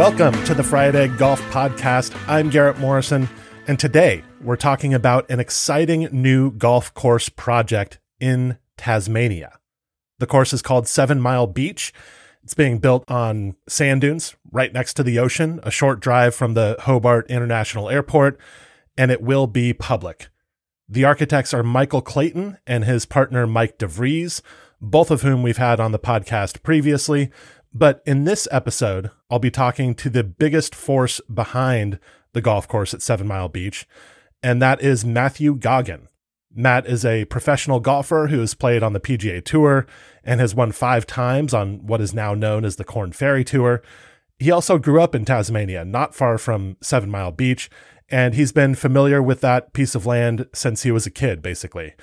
Welcome to the Fried Egg Golf Podcast. I'm Garrett Morrison, and today we're talking about an exciting new golf course project in Tasmania. The course is called Seven Mile Beach. It's being built on sand dunes right next to the ocean, a short drive from the Hobart International Airport, and it will be public. The architects are Michael Clayton and his partner Mike DeVries, both of whom we've had on the podcast previously. But in this episode, I'll be talking to the biggest force behind the golf course at Seven Mile Beach, and that is Mathew Goggin. Matt is a professional golfer who has played on the PGA Tour and has won five times on what is now known as the Korn Ferry Tour. He also grew up in Tasmania, not far from Seven Mile Beach, and he's been familiar with that piece of land since he was a kid, basically.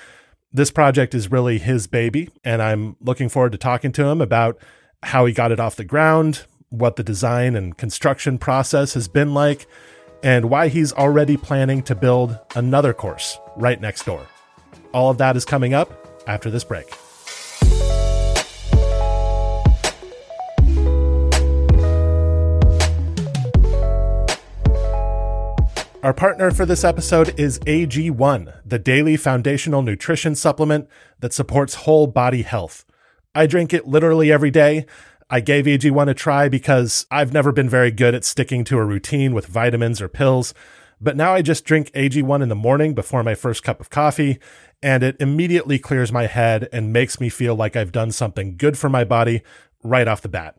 This project is really his baby, and I'm looking forward to talking to him about how he got it off the ground, what the design and construction process has been like, and why he's already planning to build another course right next door. All of that is coming up after this break. Our partner for this episode is AG1, the daily foundational nutrition supplement that supports whole body health. I drink it literally every day. I gave AG1 a try because I've never been very good at sticking to a routine with vitamins or pills. But now I just drink AG1 in the morning before my first cup of coffee, and it immediately clears my head and makes me feel like I've done something good for my body right off the bat.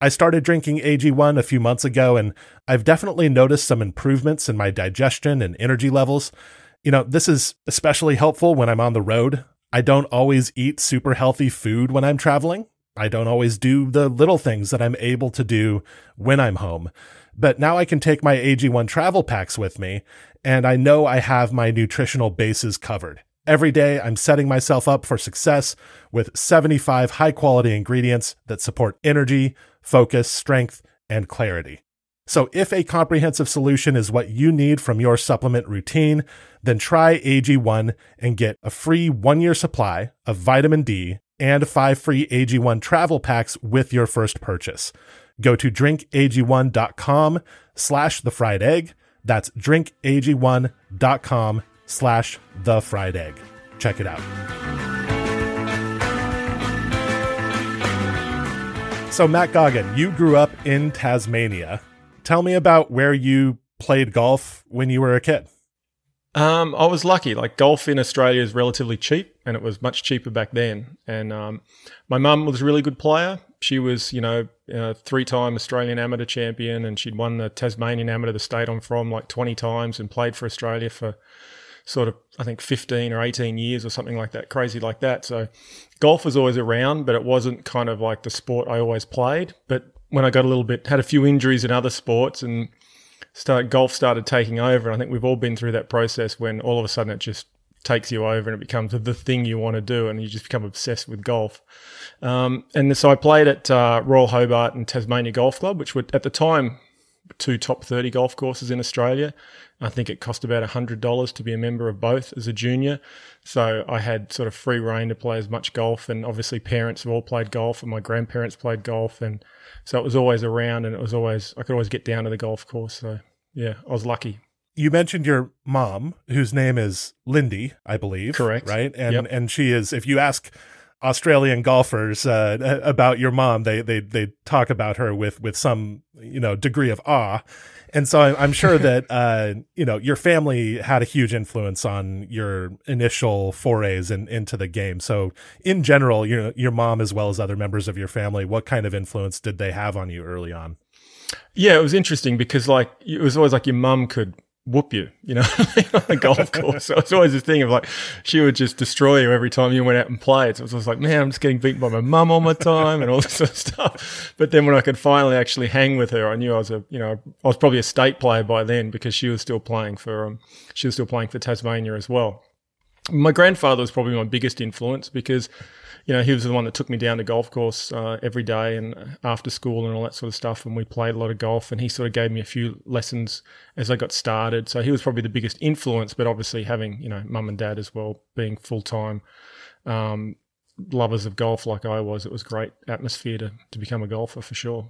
I started drinking AG1 a few months ago, and I've definitely noticed some improvements in my digestion and energy levels. You know, this is especially helpful when I'm on the road. I don't always eat super healthy food when I'm traveling. I don't always do the little things that I'm able to do when I'm home. But now I can take my AG1 travel packs with me, and I know I have my nutritional bases covered. Every day, I'm setting myself up for success with 75 high quality ingredients that support energy, focus, strength, and clarity. So, if a comprehensive solution is what you need from your supplement routine, then try AG1 and get a free one year supply of vitamin D and five free AG1 travel packs with your first purchase. Go to drinkag1.com slash the fried egg. That's drinkag1.com slash the fried egg. Check it out. So, Matt Goggin, you grew up in Tasmania. Tell me about where you played golf when you were a kid. Um, I was lucky. Like golf in Australia is relatively cheap, and it was much cheaper back then. And um, my mum was a really good player. She was, you know, a three-time Australian amateur champion, and she'd won the Tasmanian amateur, the state I'm from, like 20 times, and played for Australia for sort of I think 15 or 18 years or something like that, crazy like that. So golf was always around, but it wasn't kind of like the sport I always played. But when I got a little bit, had a few injuries in other sports and start golf started taking over. And I think we've all been through that process when all of a sudden it just takes you over and it becomes the thing you want to do and you just become obsessed with golf. Um, and so I played at uh, Royal Hobart and Tasmania Golf Club, which were at the time two top 30 golf courses in Australia. I think it cost about $100 to be a member of both as a junior. So I had sort of free reign to play as much golf. And obviously, parents have all played golf, and my grandparents played golf. And so it was always around, and it was always, I could always get down to the golf course. So yeah, I was lucky. You mentioned your mom, whose name is Lindy, I believe. Correct. Right. And, yep. and she is, if you ask, Australian golfers uh, about your mom. They they they talk about her with with some you know degree of awe, and so I'm, sure that uh, you know your family had a huge influence on your initial forays in, into the game. So in general, your your mom as well as other members of your family, what kind of influence did they have on you early on? Yeah, it was interesting because like it was always like your mum could whoop you, you know, on the golf course. So it's always this thing of like, she would just destroy you every time you went out and played. So it was like, man, I'm just getting beaten by my mum all my time and all this sort of stuff. But then when I could finally actually hang with her, I knew I was a, you know, I was probably a state player by then because she was still playing for, um, she was still playing for Tasmania as well. My grandfather was probably my biggest influence because you know, he was the one that took me down to golf course uh, every day and after school and all that sort of stuff. And we played a lot of golf. And he sort of gave me a few lessons as I got started. So he was probably the biggest influence. But obviously, having you know mum and dad as well, being full time um, lovers of golf like I was, it was great atmosphere to to become a golfer for sure.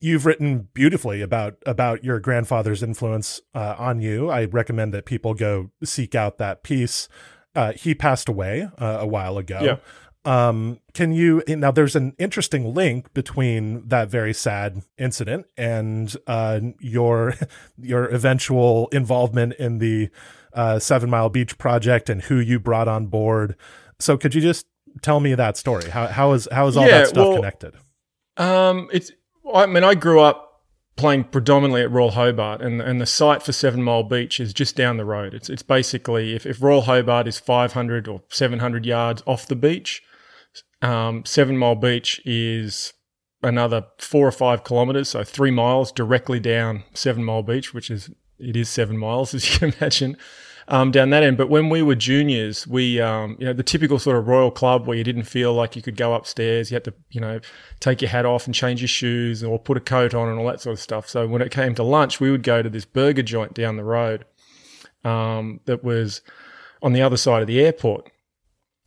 You've written beautifully about about your grandfather's influence uh, on you. I recommend that people go seek out that piece. Uh, he passed away uh, a while ago. Yeah. Um, can you now? There's an interesting link between that very sad incident and uh, your your eventual involvement in the uh, Seven Mile Beach project and who you brought on board. So, could you just tell me that story? How how is how is all Yeah, that stuff well, connected? Um, it's. I mean, I grew up playing predominantly at Royal Hobart, and and the site for Seven Mile Beach is just down the road. It's it's basically if, if Royal Hobart is 500 or 700 yards off the beach, um, Seven Mile Beach is another four or five kilometers, so three miles directly down Seven Mile Beach, which is it is seven miles as you can imagine. Um, down that end, but when we were juniors, we, um, you know, the typical sort of royal club where you didn't feel like you could go upstairs, you had to, you know, take your hat off and change your shoes or put a coat on and all that sort of stuff. So when it came to lunch, we would go to this burger joint down the road um, that was on the other side of the airport.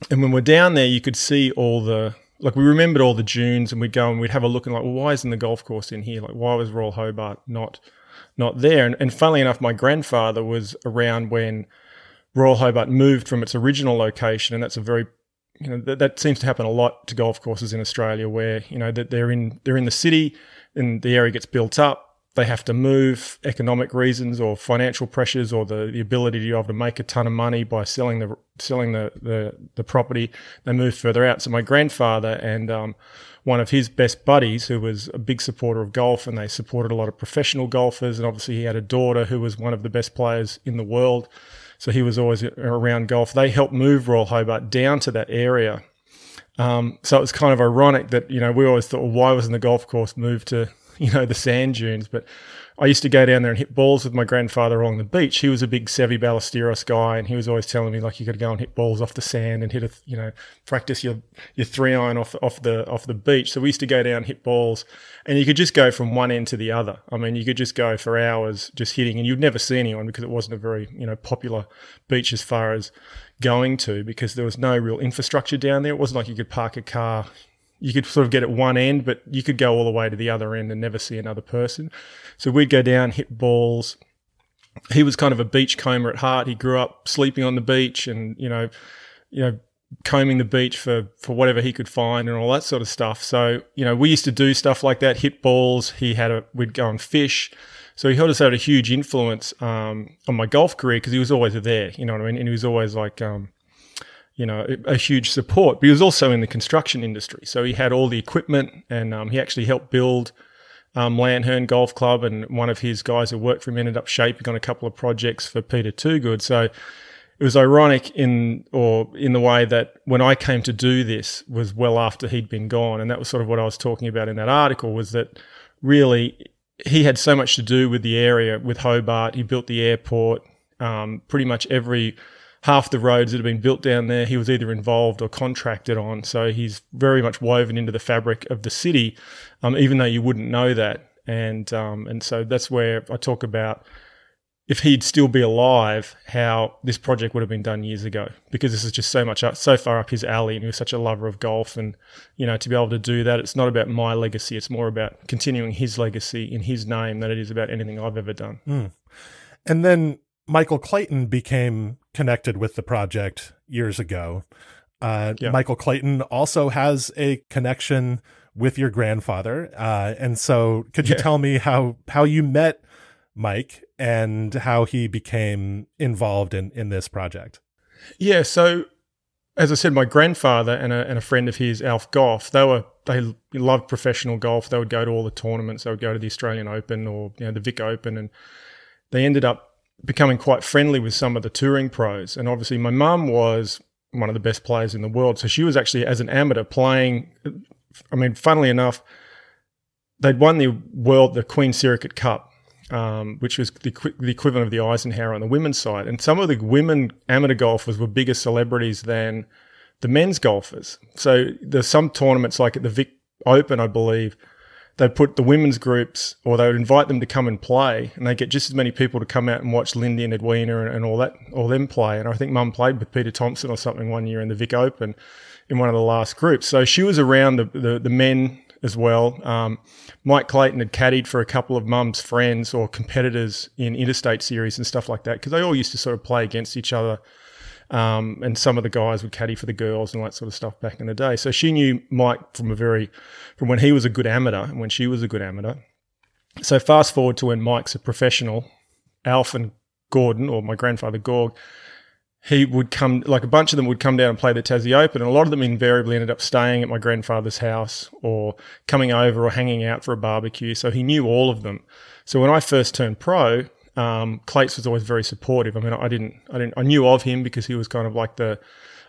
And when we're down there, you could see all the like we remembered all the dunes, and we'd go and we'd have a look and like, well, why isn't the golf course in here? Like, why was Royal Hobart not not there? And, and funnily enough, my grandfather was around when Royal Hobart moved from its original location, and that's a very you know that, that seems to happen a lot to golf courses in Australia, where you know that they're in they're in the city, and the area gets built up. They have to move economic reasons or financial pressures or the, the ability to be able to make a ton of money by selling the selling the, the, the property. They move further out. So my grandfather and um, one of his best buddies, who was a big supporter of golf, and they supported a lot of professional golfers. And obviously, he had a daughter who was one of the best players in the world. So he was always around golf. They helped move Royal Hobart down to that area. Um, so it was kind of ironic that you know we always thought, well, why wasn't the golf course moved to you know the sand dunes? But I used to go down there and hit balls with my grandfather along the beach. He was a big Seve Ballesteros guy, and he was always telling me like you got to go and hit balls off the sand and hit a you know practice your your three iron off off the off the beach. So we used to go down and hit balls, and you could just go from one end to the other. I mean, you could just go for hours just hitting, and you'd never see anyone because it wasn't a very you know popular beach as far as going to because there was no real infrastructure down there. It wasn't like you could park a car you could sort of get at one end, but you could go all the way to the other end and never see another person. So we'd go down, hit balls. He was kind of a beach comber at heart. He grew up sleeping on the beach and, you know, you know, combing the beach for, for whatever he could find and all that sort of stuff. So, you know, we used to do stuff like that, hit balls. He had a, we'd go and fish. So he held us out a huge influence um, on my golf career because he was always there, you know what I mean? And he was always like, um, you know, a, huge support. But he was also in the construction industry, so he had all the equipment, and um, he actually helped build um, Llanherne Golf Club. And one of his guys who worked for him ended up shaping on a couple of projects for Peter Toogood. So it was ironic in or in the way that when I came to do this was well after he'd been gone, and that was sort of what I was talking about in that article was that really he had so much to do with the area with Hobart. He built the airport. Um, pretty much every half the roads that have been built down there, he was either involved or contracted on. So he's very much woven into the fabric of the city, um, even though you wouldn't know that. And um, and so that's where I talk about if he'd still be alive, how this project would have been done years ago. Because this is just so much up, so far up his alley, and he was such a lover of golf. And you know, to be able to do that, it's not about my legacy; it's more about continuing his legacy in his name than it is about anything I've ever done. And then Michael Clayton became connected with the project years ago. Uh, Yeah. Michael Clayton also has a connection with your grandfather, uh, and so could you Yeah. tell me how how you met Mike and how he became involved in in this project? Yeah, so as I said, my grandfather and a, and a friend of his, Alf Goff, they were they loved professional golf. They would go to all the tournaments. They would go to the Australian Open or you know the Vic Open, and they ended up becoming quite friendly with some of the touring pros. And obviously, my mum was one of the best players in the world. So she was actually, as an amateur, playing. I mean, funnily enough, they'd won the world, the Queen Sirikit Cup, um, which was the, the equivalent of the Eisenhower on the women's side. And some of the women amateur golfers were bigger celebrities than the men's golfers. So there's some tournaments like at the Vic Open, I believe, they'd put the women's groups or they would invite them to come and play and they get just as many people to come out and watch Lindy and Edwina and, and all that, all them play. And I think mum played with Peter Thomson or something one year in the Vic Open in one of the last groups. So she was around the, the, the men as well. Um, Mike Clayton had caddied for a couple of mum's friends or competitors in interstate series and stuff like that because they all used to sort of play against each other um, and some of the guys would caddy for the girls and all that sort of stuff back in the day. So she knew Mike from a very, from when he was a good amateur and when she was a good amateur. So fast forward to when Mike's a professional, Alf and Gordon, or my grandfather Gorg, he would come, like a bunch of them would come down and play the Tassie Open, and a lot of them invariably ended up staying at my grandfather's house or coming over or hanging out for a barbecue. So he knew all of them. So when I first turned pro, um, Clates was always very supportive. I mean, I didn't, I didn't, I knew of him because he was kind of like the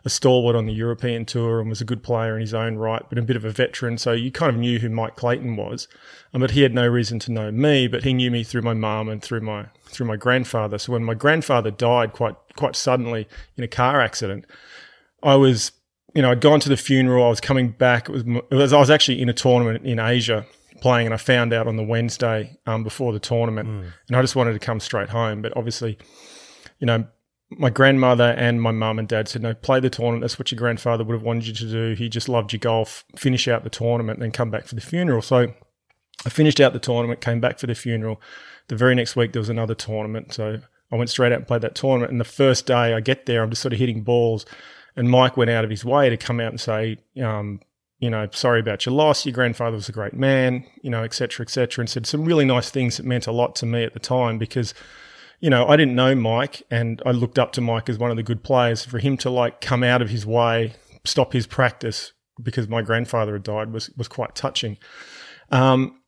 a stalwart on the European tour and was a good player in his own right, but a bit of a veteran. So you kind of knew who Mike Clayton was, um, but he had no reason to know me. But he knew me through my mum and through my through my grandfather. So when my grandfather died quite quite suddenly in a car accident, I was, you know, I'd gone to the funeral. I was coming back. It was, it was I was actually in a tournament in Asia playing, and I found out on the Wednesday um, before the tournament, mm. and I just wanted to come straight home. But obviously, you know, my grandmother and my mum and dad said, "No, play the tournament. That's what your grandfather would have wanted you to do. He just loved your golf. Finish out the tournament, and then come back for the funeral." So I finished out the tournament, came back for the funeral. The very next week there was another tournament, so I went straight out and played that tournament. And the first day I get there, I'm just sort of hitting balls, and Mike went out of his way to come out and say, um, you know, sorry about your loss. Your grandfather was a great man, you know, et cetera, et cetera, and said some really nice things that meant a lot to me at the time because, you know, I didn't know Mike and I looked up to Mike as one of the good players. For him to like come out of his way, stop his practice because my grandfather had died was was quite touching. Um,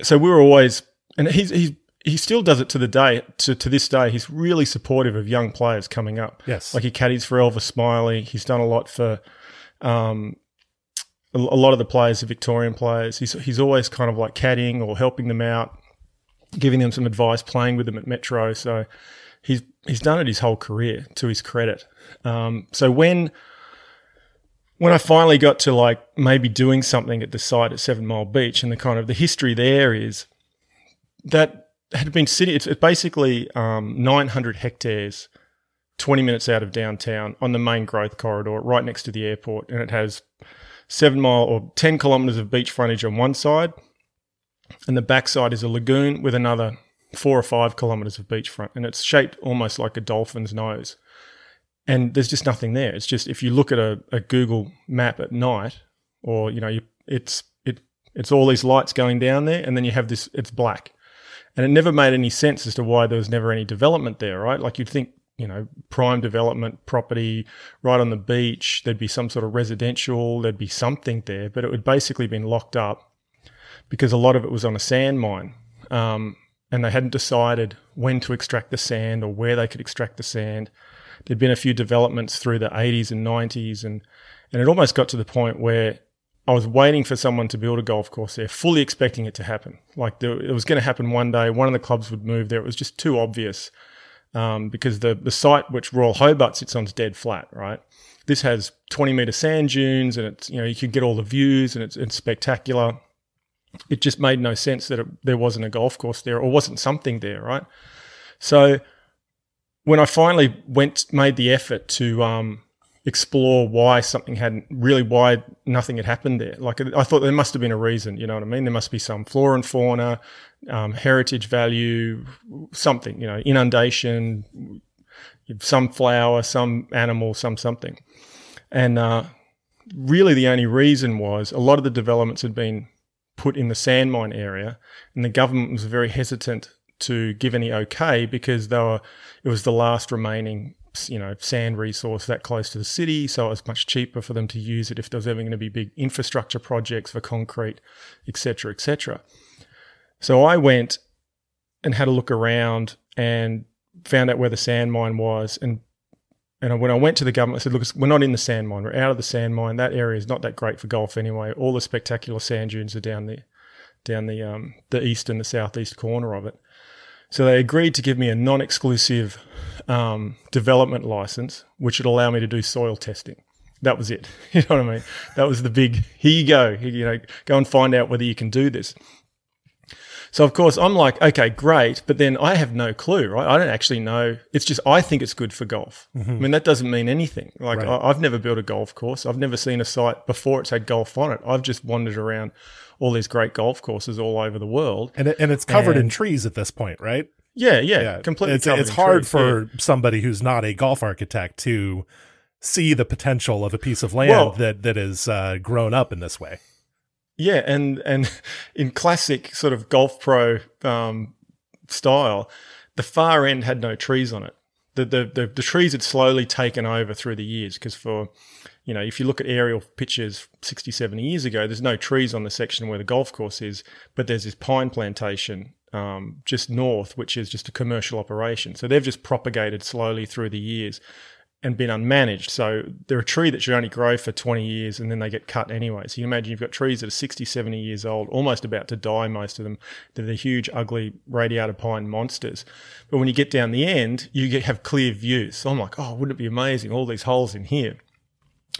so we were always, and he's he's he still does it to the day to, to this day. He's really supportive of young players coming up. Yes, like he caddies for Elvis Smylie. He's done a lot for um, a lot of the players are Victorian players. He's he's always kind of like caddying or helping them out, giving them some advice, playing with them at Metro. So he's he's done it his whole career to his credit. Um, so when when I finally got to like maybe doing something at the site at Seven Mile Beach, and the kind of the history there is that had been sitting. It's, it's basically um, 900 hectares. 20 minutes out of downtown on the main growth corridor, right next to the airport, and it has seven mile or 10 kilometres of beach frontage on one side, and the backside is a lagoon with another four or five kilometres of beachfront, and it's shaped almost like a dolphin's nose. And there's just nothing there. It's just if you look at a, a Google map at night, or you know, you, it's it it's all these lights going down there, and then you have this. It's black, and it never made any sense as to why there was never any development there, right? Like you'd think you know, prime development property right on the beach. There'd be some sort of residential, there'd be something there, but it would basically been locked up because a lot of it was on a sand mine. Um, and they hadn't decided when to extract the sand or where they could extract the sand. There'd been a few developments through the 80s and 90s, and, and it almost got to the point where I was waiting for someone to build a golf course there, fully expecting it to happen. Like there, it was going to happen one day. One of the clubs would move there. It was just too obvious um, because the the site which Royal Hobart sits on is dead flat, right? This has 20 meter sand dunes, and it's you know you can get all the views, and it's, it's spectacular. It just made no sense that it, there wasn't a golf course there, or wasn't something there, right? So when I finally went made the effort to um, explore why something hadn't really why nothing had happened there. Like I thought there must have been a reason, you know what I mean? There must be some flora and fauna, um, heritage value, something, you know, inundation, some flower, some animal, some something. And uh, really the only reason was a lot of the developments had been put in the sand mine area and the government was very hesitant to give any okay because they were it was the last remaining you know sand resource that close to the city, so it was much cheaper for them to use it if there was ever going to be big infrastructure projects for concrete, etc., etc. So I went and had a look around and found out where the sand mine was, and and when I went to the government, I said, "Look, we're not in the sand mine. We're out of the sand mine. That area is not that great for golf anyway. All the spectacular sand dunes are down the down the um, the east and the southeast corner of it." So they agreed to give me a non-exclusive um, development license, which would allow me to do soil testing. That was it. You know what I mean? That was the big. Here you go. You know, go and find out whether you can do this. So of course I'm like, okay, great, but then I have no clue, right? I don't actually know. It's just I think it's good for golf. Mm-hmm. I mean that doesn't mean anything. Like right. I, have never built a golf course. I've never seen a site before it's had golf on it. I've just wandered around all these great golf courses all over the world, and it, and it's covered and, in trees at this point, right? Yeah, yeah, yeah. completely. It's it's hard trees, for yeah. somebody who's not a golf architect to see the potential of a piece of land well, that that is uh, grown up in this way. Yeah, and and in classic sort of golf pro um, style, the far end had no trees on it. The, the the, the trees had slowly taken over through the years because for you know if you look at aerial pictures 60 70 years ago there's no trees on the section where the golf course is but there's this pine plantation um, just north which is just a commercial operation so they've just propagated slowly through the years and been unmanaged. So they're a tree that should only grow for 20 years and then they get cut anyway. So you imagine you've got trees that are 60, 70 years old, almost about to die, most of them. They're the huge, ugly radiata pine monsters. But when you get down the end, you get, have clear views. So I'm like, oh, wouldn't it be amazing? All these holes in here.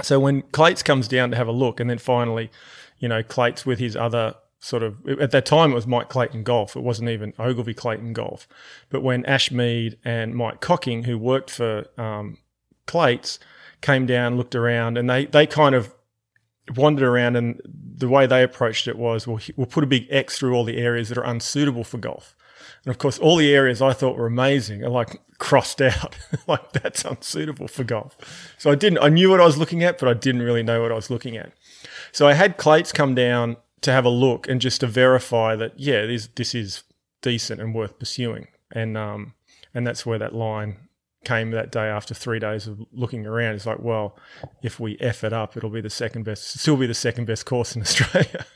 So when Clates comes down to have a look and then finally, you know, Clates with his other sort of at that time it was Mike Clayton Golf. It wasn't even Ogilvy Clayton Golf. But when Ash Mead and Mike Cocking, who worked for um, Clates came down, looked around, and they they kind of wandered around. And the way they approached it was, we'll, we'll put a big X through all the areas that are unsuitable for golf. And of course, all the areas I thought were amazing are like crossed out, like that's unsuitable for golf. So I didn't, I knew what I was looking at, but I didn't really know what I was looking at. So I had Clates come down to have a look and just to verify that, yeah, this, this is decent and worth pursuing. And, um, and that's where that line came that day after three days of looking around. It's like, well, if we f it up, it'll be the second best, still be the second best course in Australia.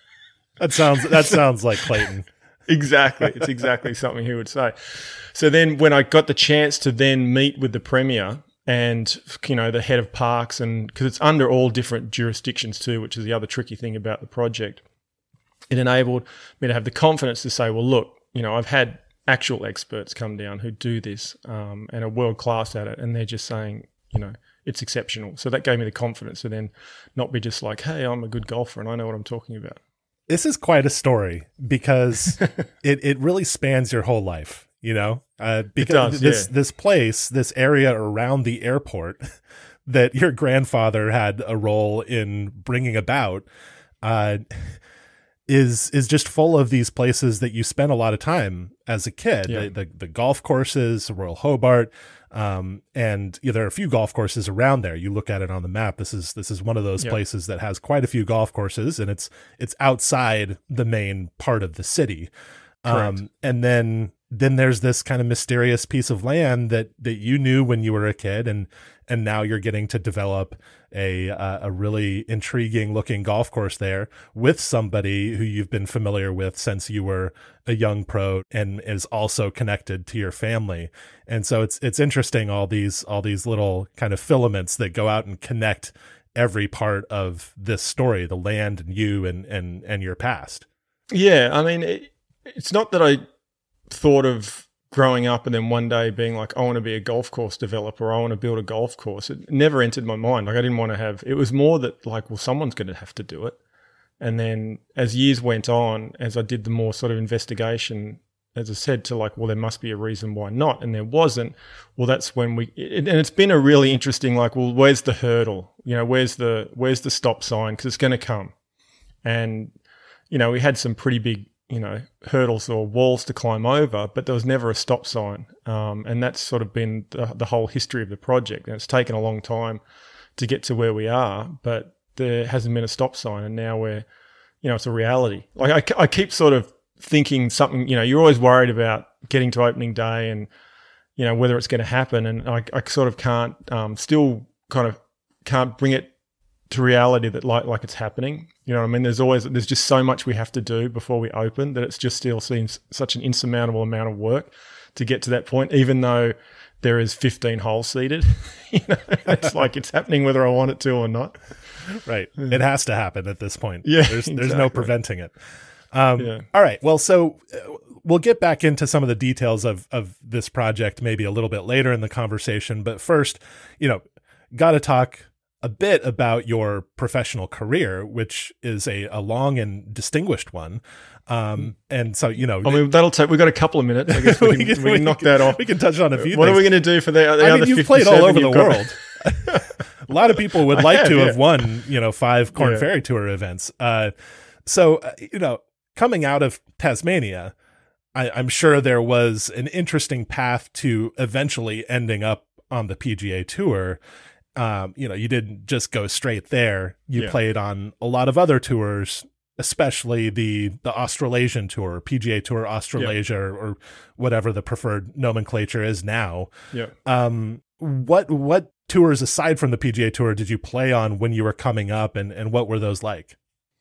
That sounds that sounds like Clayton. exactly, it's exactly something he would say. So then, when I got the chance to then meet with the premier and you know the head of parks, and because it's under all different jurisdictions too, which is the other tricky thing about the project, it enabled me to have the confidence to say, well, look, you know, I've had actual experts come down who do this um, and are world class at it, and they're just saying, you know, it's exceptional. So that gave me the confidence to then not be just like, hey, I'm a good golfer and I know what I'm talking about. This is quite a story because it, it really spans your whole life, you know? Uh, because does, this, yeah. this place, this area around the airport that your grandfather had a role in bringing about, uh, is is just full of these places that you spent a lot of time as a kid. Yeah. The, the, the golf courses, Royal Hobart, um, and yeah, there are a few golf courses around there. You look at it on the map. This is this is one of those yeah. places that has quite a few golf courses, and it's it's outside the main part of the city. Um, and then then there's this kind of mysterious piece of land that that you knew when you were a kid, and and now you're getting to develop a uh, a really intriguing looking golf course there with somebody who you've been familiar with since you were a young pro and is also connected to your family. And so it's it's interesting all these all these little kind of filaments that go out and connect every part of this story, the land and you and and and your past. Yeah, I mean it, it's not that I thought of growing up and then one day being like, I want to be a golf course developer, I want to build a golf course. It never entered my mind. Like I didn't want to have. It was more that like, well, someone's going to have to do it. And then as years went on, as I did the more sort of investigation, as I said, to like, well, there must be a reason why not, and there wasn't. Well, that's when we. It, and it's been a really interesting, like, well, where's the hurdle? You know, where's the where's the stop sign? Because it's going to come. And you know, we had some pretty big you know hurdles or walls to climb over, but there was never a stop sign, um, and that's sort of been the, the, whole history of the project. And it's taken a long time to get to where we are, but there hasn't been a stop sign, and now we're, you know, it's a reality. Like I, I keep sort of thinking something. You know, you're always worried about getting to opening day and you know whether it's going to happen, and I, I sort of can't um, still kind of can't bring it to reality that like like it's happening. You know what I mean? There's always there's just so much we have to do before we open that it just still seems such an insurmountable amount of work to get to that point, even though there is 15 holes seated. you know, it's like it's happening whether I want it to or not. Right. It has to happen at this point. Yeah, There's, there's no preventing it. Um, Yeah. All right. Well, so uh, we'll get back into some of the details of, of this project maybe a little bit later in the conversation. But first, you know, got to talk a bit about your professional career, which is a, a long and distinguished one. Um, and so, you know, I mean, that'll take. We've got a couple of minutes. I guess we can, we can knock that off. We can touch on a few What are we going to do for the, the I other mean, you've played all over the got? world. a lot of people would like have, to yeah. have won, you know, five Korn Yeah. Ferry Tour events. Uh, so, uh, you know, coming out of Tasmania, I, I'm sure there was an interesting path to eventually ending up on the PGA Tour. Um, you know, you didn't just go straight there. You Yeah. played on a lot of other tours, especially the the Australasian Tour, PGA Tour Australasia, or, or whatever the preferred nomenclature is now. Yeah. Um, what what tours aside from the PGA Tour did you play on when you were coming up, and and what were those like?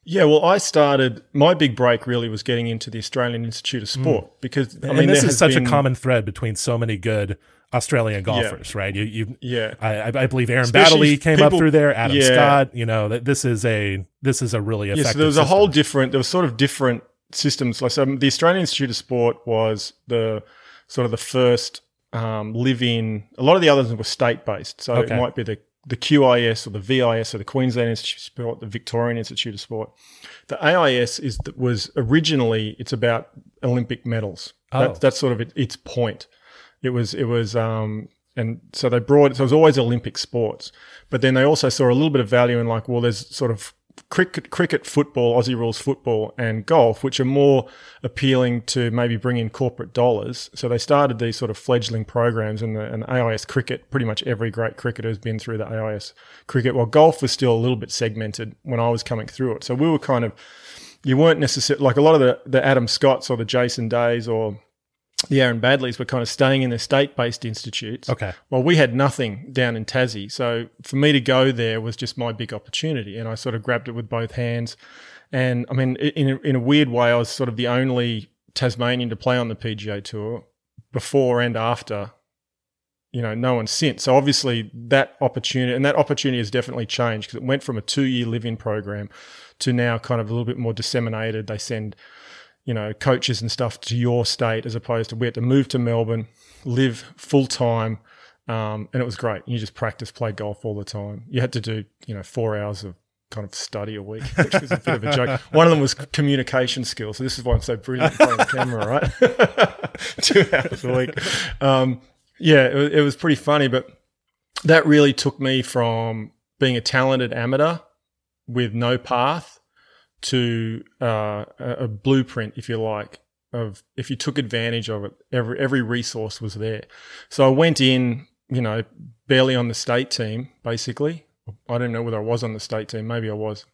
Yeah, well, I started. My big break really was getting into the Australian Institute of Sport because I mean, this is such been- a common thread between so many good Australian golfers, right? You you. Yeah, I, I believe Aaron Especially Baddeley came up through there. Adam yeah. Scott, you know that this is a this is a really effective. yeah. So there was a system. whole different. There was sort of different systems. Like so, the Australian Institute of Sport was the sort of the first um, live-in. A lot of the others were state-based, so Okay. it might be the the QIS or the VIS or the Queensland Institute of Sport, the Victorian Institute of Sport. The AIS is was originally it's about Olympic medals. Oh. That, that's sort of it, its point. It was it was um and so they brought so it was always Olympic sports, but then they also saw a little bit of value in like well there's sort of cricket, cricket, football, Aussie rules football, and golf, which are more appealing to maybe bring in corporate dollars. So they started these sort of fledgling programs, and the and AIS cricket. Pretty much every great cricketer has been through the AIS cricket. While golf was still a little bit segmented when I was coming through it. So we were kind of you weren't necessarily like a lot of the the Adam Scotts or the Jason Days or the Aaron Baddeleys were kind of staying in their state-based institutes. Okay. Well, we had nothing down in Tassie. So for me to go there was just my big opportunity. And I sort of grabbed it with both hands. And I mean, in a, in a weird way, I was sort of the only Tasmanian to play on the PGA Tour before and after, you know, no one since. So obviously that opportunity, and that opportunity has definitely changed because it went from a two year live in program to now kind of a little bit more disseminated. They send, you know, coaches and stuff to your state as opposed to we had to move to Melbourne, live full time. Um, and it was great. You just practice, play golf all the time. You had to do, you know, four hours of kind of study a week, which was a bit of a joke. One of them was communication skills. So this is why I'm so brilliant the camera, right? Two hours a week. Um, yeah, it, it was pretty funny, but that really took me from being a talented amateur with no path to uh, a, blueprint, if you like, of if you took advantage of it, every every resource was there. So I went in, you know, barely on the state team, basically. I don't know whether I was on the state team, maybe I was,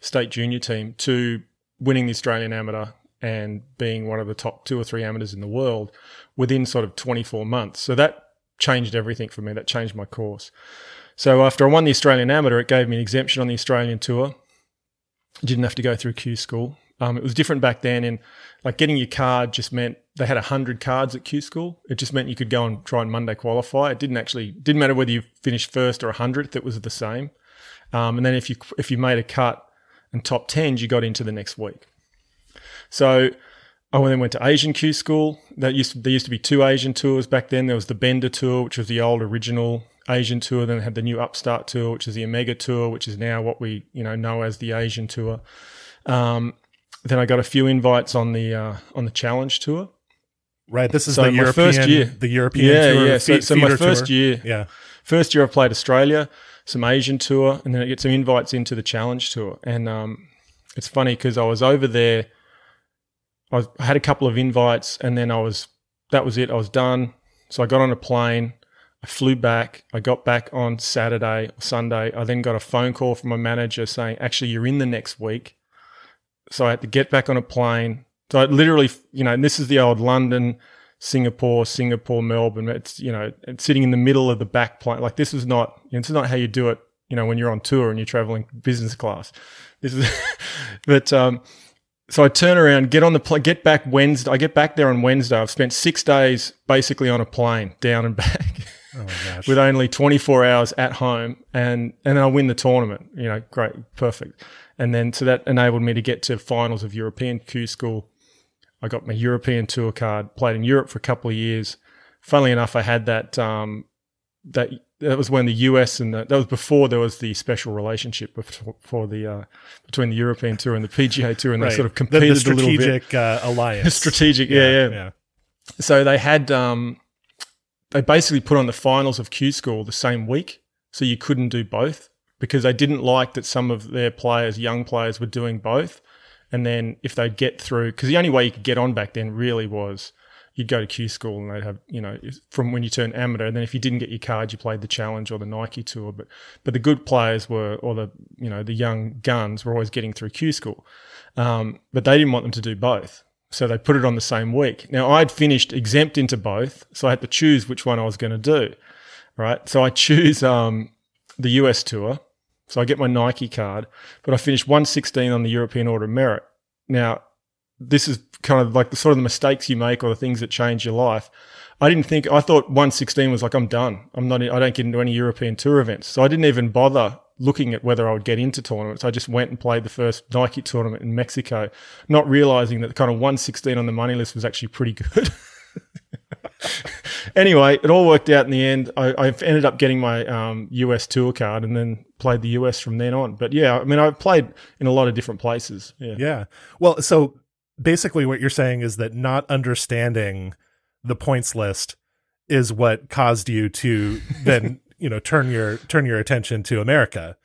state junior team, to winning the Australian amateur and being one of the top two or three amateurs in the world within sort of 24 months. So that changed everything for me. That changed my course. So after I won the Australian amateur, it gave me an exemption on the Australian tour. Didn't have to go through Q school. Um, it was different back then. In like getting your card just meant they had hundred cards at Q school. It just meant you could go and try and Monday qualify. It didn't actually didn't matter whether you finished first or hundredth. It was the same. Um, and then if you if you made a cut and top tens, you got into the next week. So I then went to Asian Q school. That used to, there used to be two Asian tours back then. There was the Bender tour, which was the old original Asian tour. Then they had the new Upstart tour, which is the Omega tour, which is now what we you know know as the Asian tour. Um, then I got a few invites on the uh, on the Challenge tour. Right. This is So the my European, first year. the European Yeah, tour. yeah. So, fe- so my first tour. year, Yeah. First year I played Australia, some Asian tour, and then I get some invites into the Challenge tour. And um, it's funny because I was over there. I, was, I had a couple of invites, and then I was that was it. I was done. So I got on a plane. I flew back. I got back on Saturday or Sunday. I then got a phone call from my manager saying, "Actually, you're in the next week." So I had to get back on a plane. So I literally, you know, this is the old London, Singapore, Singapore, Melbourne. It's you know, it's sitting in the middle of the back plane. Like this is not, is not how you do it. You know, when you're on tour and you're traveling business class. This is, but um, so I turn around, get on the plane, get back Wednesday. I get back there on Wednesday. I've spent six days basically on a plane down and back. Oh with only 24 hours at home and and then I win the tournament you know great perfect and then so that enabled me to get to finals of European Q school I got my European tour card played in Europe for a couple of years funnily enough I had that um that that was when the US and the, that was before there was the special relationship for the uh, between the European Tour and the PGA Tour, and Right. they sort of The- competed the, a little bit. strategic uh, alliance. Strategic, yeah, yeah, yeah. So they had um, they basically put on the finals of Q School the same week, so you couldn't do both because they didn't like that some of their players, young players, were doing both. And then if they'd get through, because the only way you could get on back then really was you'd go to Q School and they'd have you know from when you turn amateur. And then if you didn't get your card, you played the Challenge or the Nike Tour. But but the good players were, or the you know the young guns were always getting through Q School. Um, but they didn't want them to do both. So they put it on the same week. Now I'd finished exempt into both, so I had to choose which one I was going to do. Right. So I choose um, the US tour. So I get my Nike card, but I finished 116 on the European Order of Merit. Now, this is kind of like the sort of the mistakes you make or the things that change your life. I didn't think I thought 116 was like I'm done. I'm not. I don't get into any European tour events, so I didn't even bother looking at whether I would get into tournaments. I just went and played the first Nike tournament in Mexico, not realizing that the kind of 116 on the money list was actually pretty good. anyway, it all worked out in the end. I, I ended up getting my um, US tour card and then played the US from then on. But yeah, I mean, I've played in a lot of different places. Yeah. Yeah. Well, so basically what you're saying is that not understanding the points list is what caused you to then, you know, turn your turn your attention to America.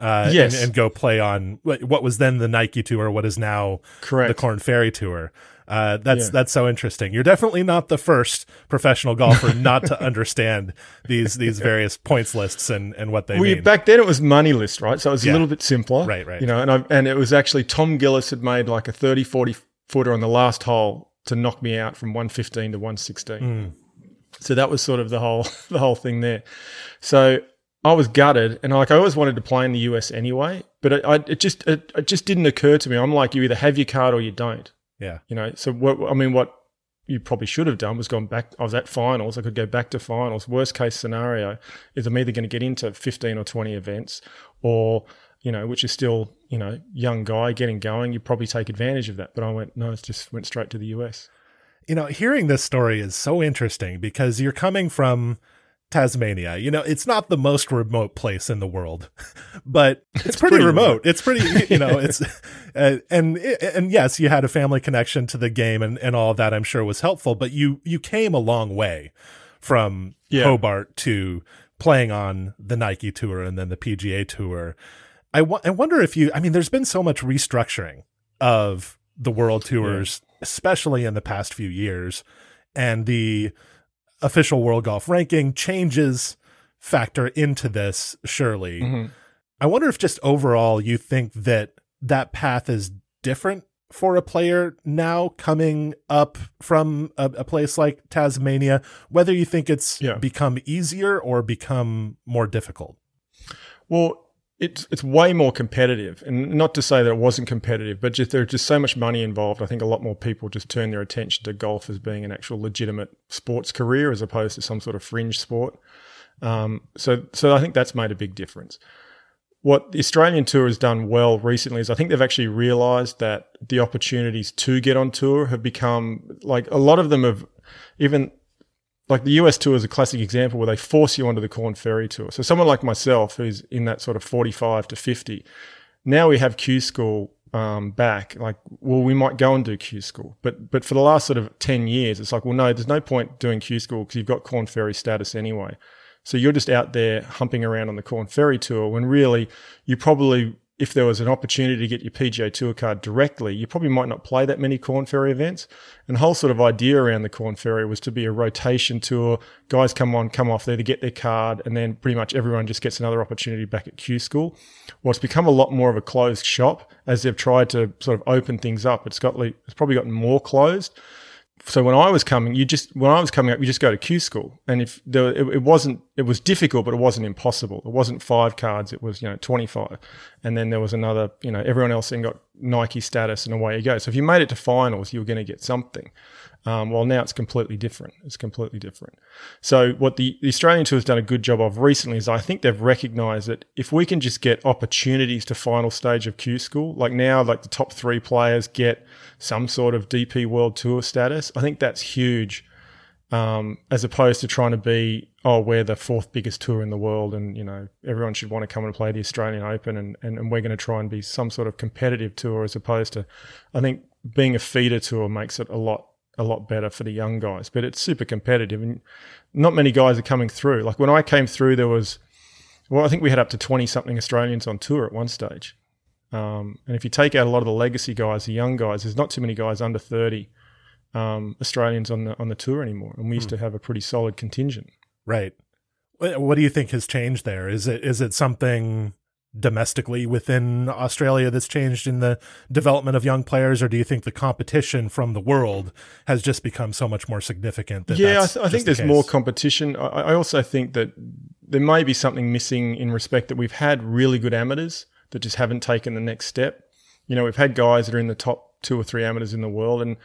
Uh, Yes. and, and go play on what was then the Nike tour, what is now Correct. the Korn Ferry tour. Uh, that's Yeah. that's so interesting. You're definitely not the first professional golfer not to understand these these various points lists and and what they Well, mean. back then it was money list, right? So it was Yeah. a little bit simpler. Right, right. You know, and I and it was actually Tom Gillis had made like a 30, 40 footer on the last hole to knock me out from 115 to 116. Mm. So that was sort of the whole the whole thing there. So I was gutted, and like I always wanted to play in the US anyway, but it, I, it just it, it just didn't occur to me. I'm like, you either have your card or you don't. yeah. You know, so what I mean, what you probably should have done was gone back. I was at finals. I could go back to finals. Worst case scenario is I'm either going to get into 15 or 20 events, or you know, which is still you know young guy getting going. You probably take advantage of that. But I went no, it's just went straight to the US. You know, hearing this story is so interesting because you're coming from Tasmania. You know, it's not the most remote place in the world, but it's, pretty, pretty remote. It's pretty, you know, it's uh, and and yes, you had a family connection to the game and and all that. I'm sure was helpful, but you you came a long way from Yeah. Hobart to playing on the Nike tour and then the PGA tour. I I wonder if you. I mean, there's been so much restructuring of the world tours, especially in the past few years, and the official world golf ranking changes factor into this. Surely, Mhm. I wonder if just overall you think that that path is different for a player now coming up from a, a place like Tasmania, whether you think it's Yeah. become easier or become more difficult. Well, it's it's way more competitive, and not to say that it wasn't competitive, but just there's just so much money involved. I think a lot more people just turn their attention to golf as being an actual legitimate sports career as opposed to some sort of fringe sport. Um, so, so I think that's made a big difference. What the Australian tour has done well recently is I think they've actually realised that the opportunities to get on tour have become like a lot of them have even like the US tour is a classic example where they force you onto the Korn Ferry tour. So someone like myself who's in that sort of 45 to 50, now we have Q school um, back. Like, well, we might go and do Q school, but but for the last sort of 10 years, it's like, well, no, there's no point doing Q school because you've got Korn Ferry status anyway. So you're just out there humping around on the Korn Ferry tour when really you probably, if there was an opportunity to get your PGA Tour card directly, you probably might not play that many Korn Ferry events. And the whole sort of idea around the Korn Ferry was to be a rotation tour. Guys come on, come off there to get their card, and then pretty much everyone just gets another opportunity back at Q School. Well, it's become a lot more of a closed shop as they've tried to sort of open things up. It's got it's probably gotten more closed so when I was coming, you just when I was coming up, you just go to Q school, and if there, it, it wasn't it was difficult, but it wasn't impossible. It wasn't five cards; it was you know twenty five, and then there was another. You know, everyone else then got Nike status, and away you go. So if you made it to finals, you were going to get something. Um, well, now it's completely different. It's completely different. So what the, the Australian Tour has done a good job of recently is I think they've recognised that if we can just get opportunities to final stage of Q School, like now, like the top three players get some sort of DP World Tour status, I think that's huge. Um, as opposed to trying to be, oh, we're the fourth biggest tour in the world, and you know everyone should want to come and play the Australian Open, and, and, and we're going to try and be some sort of competitive tour, as opposed to, I think being a feeder tour makes it a lot a lot better for the young guys. But it's super competitive, and not many guys are coming through. Like when I came through, there was, well, I think we had up to twenty something Australians on tour at one stage. Um, and if you take out a lot of the legacy guys, the young guys, there's not too many guys under thirty um, Australians on the on the tour anymore. And we used hmm. to have a pretty solid contingent. Right. What do you think has changed there? Is it is it something domestically within Australia that's changed in the development of young players, or do you think the competition from the world has just become so much more significant? yeah, I, th- I, think the there's case? more competition. I, I, also think that there may be something missing in respect that we've had really good amateurs that just haven't taken the next step. You know, we've had guys that are in the top two or three amateurs in the world, and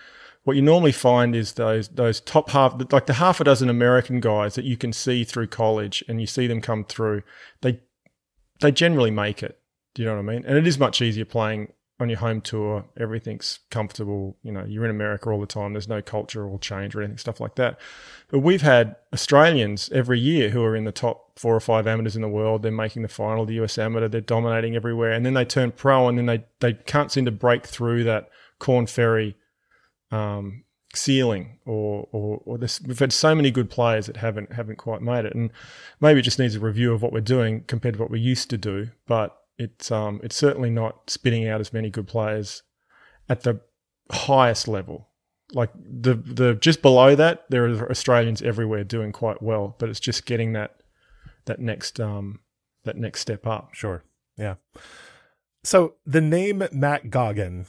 what you normally find is those those top half, like the half a dozen American guys that you can see through college, and you see them come through. They they generally make it. Do you know what I mean? And it is much easier playing on your home tour. Everything's comfortable. You know, you're in America all the time. There's no cultural change or anything, stuff like that. But we've had Australians every year who are in the top four or five amateurs in the world. They're making the final, the US amateur. They're dominating everywhere, and then they turn pro, and then they they can't seem to break through that Korn Ferry um, ceiling or, or, or this, we've had so many good players that haven't haven't quite made it. And maybe it just needs a review of what we're doing compared to what we used to do but it's um it's certainly not spitting out as many good players at the highest level. Like the the just below that there are Australians everywhere doing quite well but it's just getting that that next um that next step up. Sure. Yeah. So the name Matt Goggin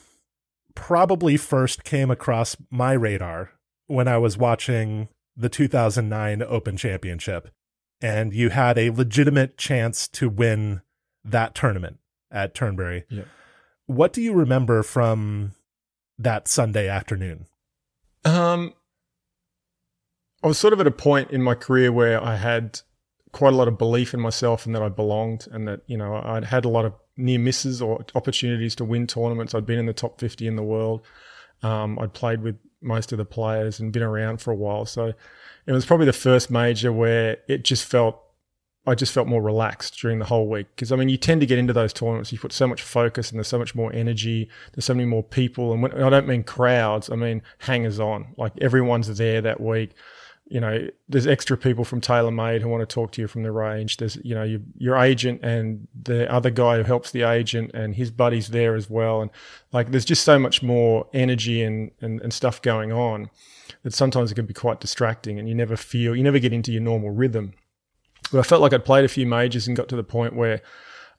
probably first came across my radar when I was watching the 2009 Open Championship. And you had a legitimate chance to win that tournament at Turnberry. Yeah. What do you remember from that Sunday afternoon? Um, I was sort of at a point in my career where I had quite a lot of belief in myself and that I belonged and that, you know, I'd had a lot of near misses or opportunities to win tournaments. I'd been in the top 50 in the world. Um, I'd played with most of the players and been around for a while. So it was probably the first major where it just felt, I just felt more relaxed during the whole week. Because, I mean, you tend to get into those tournaments, you put so much focus and there's so much more energy, there's so many more people. And when, I don't mean crowds, I mean hangers on. Like everyone's there that week you know, there's extra people from TaylorMade who want to talk to you from the range. There's, you know, your, your agent and the other guy who helps the agent and his buddies there as well. And like, there's just so much more energy and, and, and stuff going on that sometimes it can be quite distracting and you never feel, you never get into your normal rhythm. But I felt like I'd played a few majors and got to the point where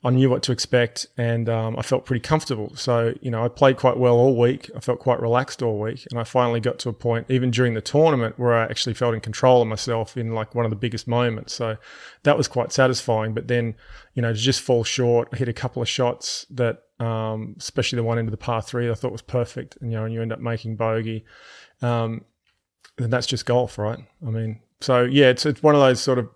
I knew what to expect and um, I felt pretty comfortable. So, you know, I played quite well all week. I felt quite relaxed all week. And I finally got to a point, even during the tournament, where I actually felt in control of myself in like one of the biggest moments. So that was quite satisfying. But then, you know, to just fall short, I hit a couple of shots that, um, especially the one into the par three, I thought was perfect. And, you know, and you end up making bogey. Um, and that's just golf, right? I mean, so yeah, it's, it's one of those sort of,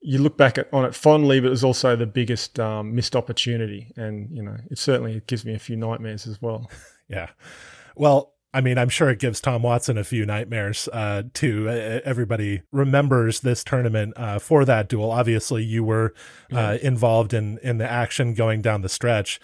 you look back at, on it fondly, but it was also the biggest um, missed opportunity, and you know, it certainly gives me a few nightmares as well. yeah, well, I mean, I'm sure it gives Tom Watson a few nightmares uh, too. Everybody remembers this tournament uh, for that duel. Obviously, you were uh, involved in in the action going down the stretch.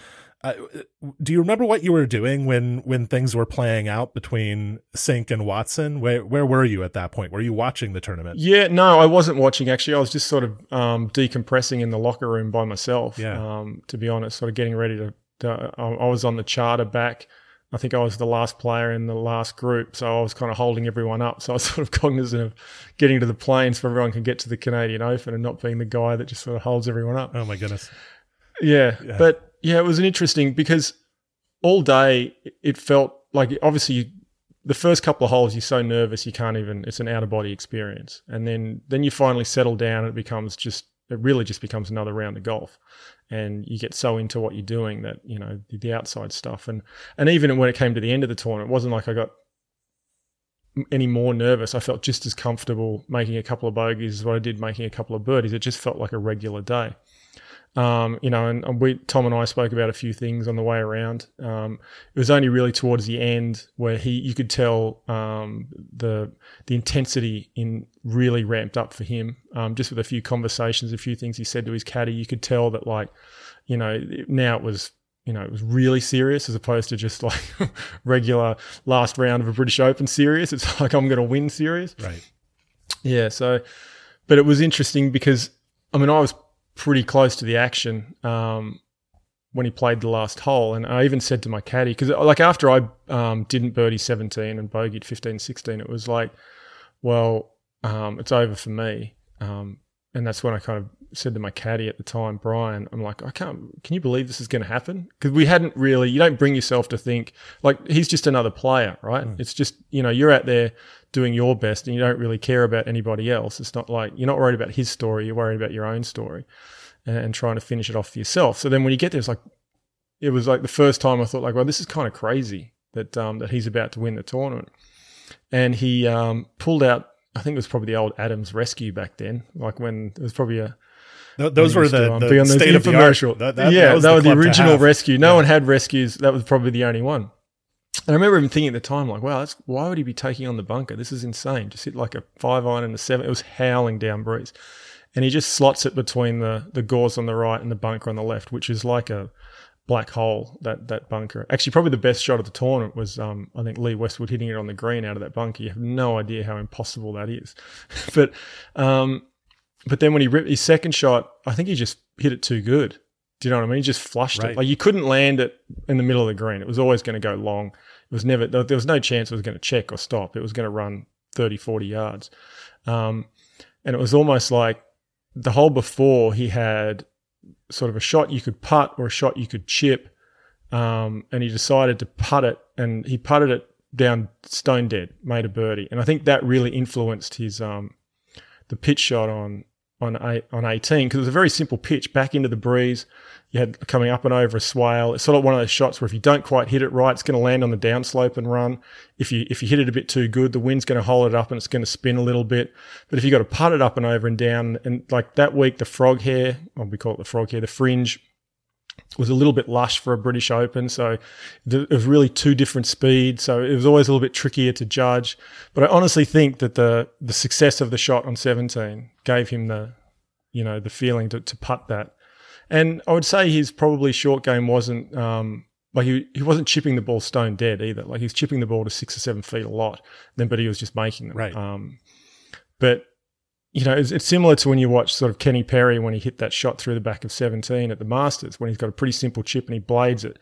Uh, do you remember what you were doing when when things were playing out between Cink and Watson? Where where were you at that point? Were you watching the tournament? Yeah, no, I wasn't watching. Actually, I was just sort of um, decompressing in the locker room by myself. Yeah. Um, to be honest, sort of getting ready to. to I was on the charter back. I think I was the last player in the last group, so I was kind of holding everyone up. So I was sort of cognizant of getting to the planes so everyone can get to the Canadian Open and not being the guy that just sort of holds everyone up. Oh my goodness. Yeah, yeah. but yeah, it was an interesting because all day it felt like obviously the first couple of holes you're so nervous you can't even it's an out of body experience. And then then you finally settle down and it becomes just it really just becomes another round of golf. And you get so into what you're doing that you know the, the outside stuff. And and even when it came to the end of the tournament it wasn't like i got any more nervous. I felt just as comfortable making a couple of bogeys as what i did making a couple of birdies. It just felt like a regular day um, you know, and, we Tom and I spoke about a few things on the way around. Um, it was only really towards the end where he you could tell um, the the intensity in really ramped up for him. Um, just with a few conversations, a few things he said to his caddy, you could tell that like, you know, now it was you know, it was really serious as opposed to just like regular last round of a British Open series. It's like I'm going to win series. Right. Yeah. So, but it was interesting because I mean, I was pretty close to the action um, when he played the last hole. And I even said to my caddy, because like after I um, didn't birdie 17 and bogeyed 15, 16, it was like, well, um, it's over for me. Um, and that's when I kind of said to my caddy at the time, Brian, I'm like, I can't, can you believe this is going to happen? Because we hadn't really, you don't bring yourself to think, like, he's just another player, right? Mm. It's just, you know, you're out there doing your best and you don't really care about anybody else. It's not like you're not worried about his story, you're worried about your own story and, and trying to finish it off for yourself. So then when you get there, it's like, it was like the first time I thought, like, well, this is kind of crazy that, um, that he's about to win the tournament. And he um, pulled out I think it was probably the old Adams Rescue back then, like when it was probably a those were the, the, the state of the art. That, that, yeah, that was, that was the, the original rescue. No yeah. one had rescues. That was probably the only one. And I remember even thinking at the time, like, wow, why would he be taking on the bunker? This is insane. Just hit like a five iron and a seven. It was howling down breeze. And he just slots it between the, the gauze on the right and the bunker on the left, which is like a black hole, that, that bunker. Actually, probably the best shot of the tournament was, um, I think, Lee Westwood hitting it on the green out of that bunker. You have no idea how impossible that is. but um, but then when he ripped his second shot, I think he just hit it too good. Do you know what I mean? He just flushed right. it. Like you couldn't land it in the middle of the green. It was always going to go long. It was never, there was no chance it was going to check or stop. It was going to run 30, 40 yards. Um, and it was almost like the hole before he had sort of a shot you could putt or a shot you could chip. Um, and he decided to putt it and he putted it down stone dead, made a birdie. And I think that really influenced his, um, the pitch shot on on eight, on 18 because it was a very simple pitch back into the breeze. You had coming up and over a swale. It's sort of one of those shots where if you don't quite hit it right, it's going to land on the downslope and run. If you if you hit it a bit too good, the wind's going to hold it up and it's going to spin a little bit. But if you've got to putt it up and over and down, and like that week, the frog hair, well, we call it the frog hair, the fringe was a little bit lush for a British Open. So it was really two different speeds. So it was always a little bit trickier to judge. But I honestly think that the the success of the shot on 17 gave him the, you know, the feeling to, to putt that. And I would say his probably short game wasn't um, like he, he wasn't chipping the ball stone dead either. Like he was chipping the ball to six or seven feet a lot. Then, but he was just making them. Right. Um, but you know, it's, it's, similar to when you watch sort of Kenny Perry when he hit that shot through the back of 17 at the Masters when he's got a pretty simple chip and he blades it.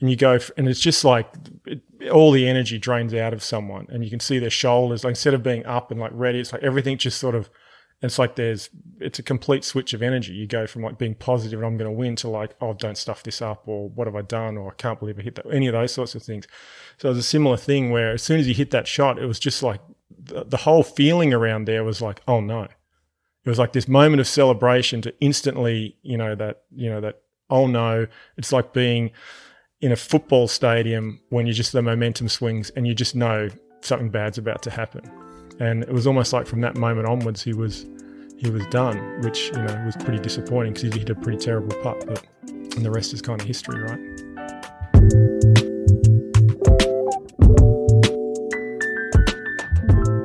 And you go, and it's just like it, all the energy drains out of someone. And you can see their shoulders, like instead of being up and like ready, it's like everything just sort of, it's like there's, it's a complete switch of energy. You go from like being positive and I'm going to win to like, oh, don't stuff this up or what have I done or I can't believe I hit that, any of those sorts of things. So it was a similar thing where as soon as you hit that shot, it was just like the, the whole feeling around there was like, oh no it was like this moment of celebration to instantly, you know, that, you know, that, oh no, it's like being in a football stadium when you just, the momentum swings and you just know something bad's about to happen. And it was almost like from that moment onwards, he was, he was done, which, you know, was pretty disappointing because he hit a pretty terrible putt, but, and the rest is kind of history, right?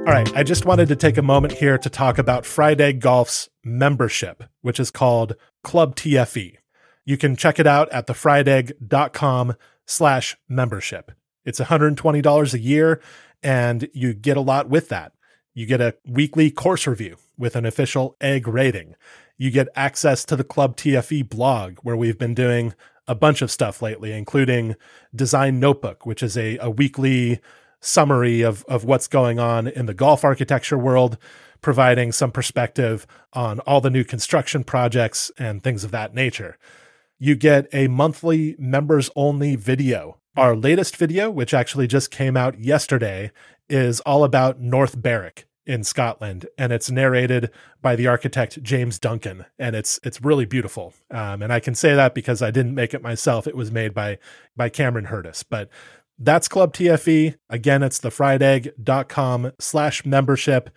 All right, I just wanted to take a moment here to talk about Fried Egg Golf's membership, which is called Club TFE. You can check it out at thefriedegg.com slash membership. It's $120 a year, and you get a lot with that. You get a weekly course review with an official egg rating. You get access to the Club TFE blog, where we've been doing a bunch of stuff lately, including Design Notebook, which is a, a weekly summary of of what's going on in the golf architecture world, providing some perspective on all the new construction projects and things of that nature. You get a monthly members only video Our latest video, which actually just came out yesterday, is all about North Berwick in Scotland, and it's narrated by the architect James Duncan, and it's it's really beautiful. Um, and I can say that because I didn't make it myself; it was made by by Cameron Hurdus. But that's Club TFE. Again, it's the friedegg.com slash membership.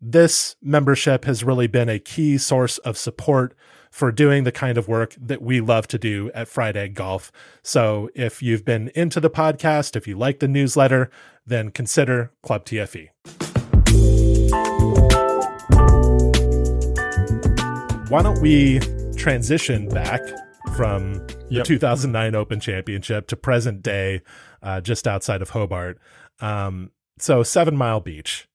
This membership has really been a key source of support for doing the kind of work that we love to do at Fried Egg Golf. So if you've been into the podcast, if you like the newsletter, then consider Club TFE. Why don't we transition back from the Yep. 2009 Open Championship to present day, uh, just outside of Hobart? Um, so, Seven Mile Beach.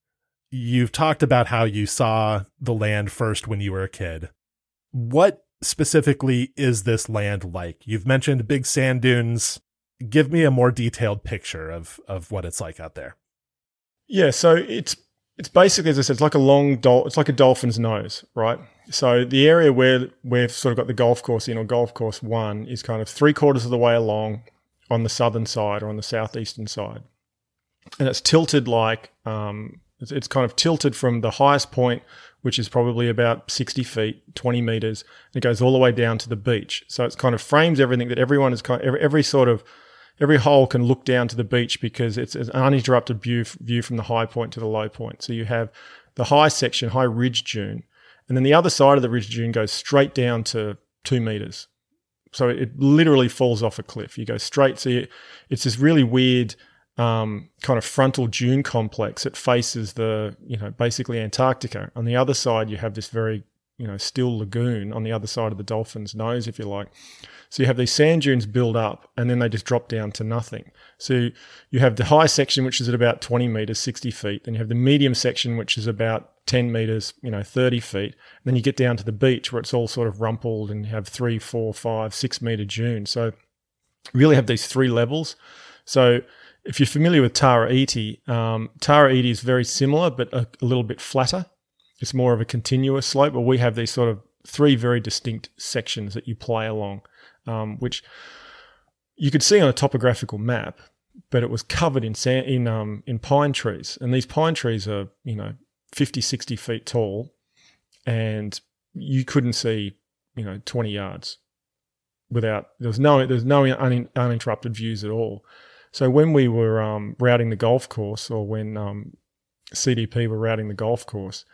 You've talked about how you saw the land first when you were a kid. What specifically is this land like? You've mentioned big sand dunes. Give me a more detailed picture of of what it's like out there. Yeah, so it's it's basically as I said, it's like a long dol- it's like a dolphin's nose, right? So the area where we've sort of got the golf course in, or golf course one, is kind of three quarters of the way along on the southern side or on the southeastern side, and it's tilted like um, it's, it's kind of tilted from the highest point, which is probably about sixty feet, twenty meters, and it goes all the way down to the beach. So it's kind of frames everything that everyone is kind every, every sort of every hole can look down to the beach because it's an uninterrupted view view from the high point to the low point. So you have the high section, high ridge dune, and then the other side of the ridge dune goes straight down to two meters. So it literally falls off a cliff. You go straight. So you, it's this really weird um, kind of frontal dune complex that faces the, you know, basically Antarctica. On the other side, you have this very, you know, still lagoon on the other side of the dolphin's nose, if you like. So you have these sand dunes build up and then they just drop down to nothing. So you have the high section, which is at about 20 meters, 60 feet. Then you have the medium section, which is about 10 meters, you know, 30 feet. And then you get down to the beach where it's all sort of rumpled and you have three, four, five, six meter dunes. So really have these three levels. So if you're familiar with Tara Iti, um, Tara Iti is very similar, but a, a little bit flatter. It's more of a continuous slope, but we have these sort of three very distinct sections that you play along um, which you could see on a topographical map, but it was covered in sand, in um, in pine trees, and these pine trees are you know 50, 60 feet tall, and you couldn't see you know 20 yards without there was no there's no un, uninterrupted views at all. So when we were um, routing the golf course, or when um, CDP were routing the golf course,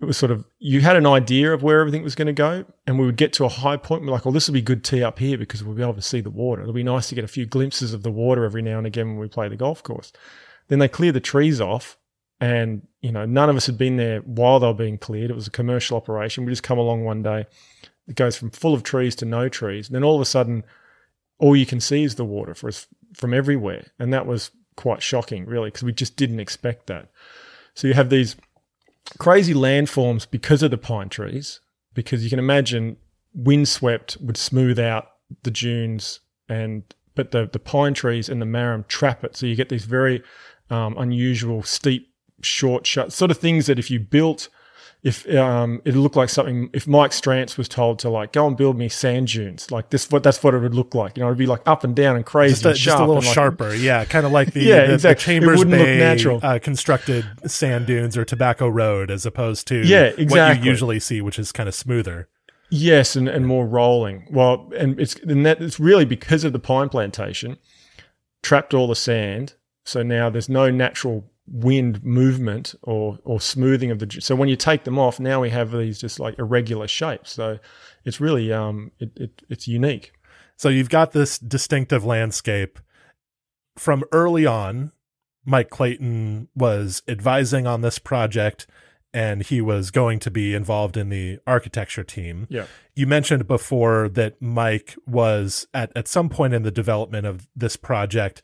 it was sort of you had an idea of where everything was going to go, and we would get to a high point. And we're like, "Well, this will be good tee up here because we'll be able to see the water. It'll be nice to get a few glimpses of the water every now and again when we play the golf course." Then they clear the trees off, and you know none of us had been there while they were being cleared. It was a commercial operation. We just come along one day. It goes from full of trees to no trees, and then all of a sudden, all you can see is the water for us from everywhere, and that was quite shocking, really, because we just didn't expect that. So you have these crazy landforms because of the pine trees, because you can imagine windswept would smooth out the dunes and but the, the pine trees and the marram trap it. So you get these very um, unusual, steep, short, shut sort of things that if you built, if um, it looked like something, if Mike Strantz was told to like go and build me sand dunes, like this, what that's what it would look like. You know, it'd be like up and down and crazy, Just a, and just a little like, sharper, yeah, kind of like the, Yeah, the, the exactly. It Chambers wouldn't look Bay natural. Uh, constructed sand dunes or Tobacco Road, as opposed to Yeah, exactly. what you usually see, which is kind of smoother. Yes, and, and more rolling. Well, and it's and that it's really because of the pine plantation trapped all the sand. So now there's no natural wind movement or or smoothing of the. So when you take them off, now we have these just like irregular shapes. So it's really um it, it it's unique. So you've got this distinctive landscape. From early on, Mike Clayton was advising on this project and he was going to be involved in the architecture team. Yeah. You mentioned before that Mike was at, at some point in the development of this project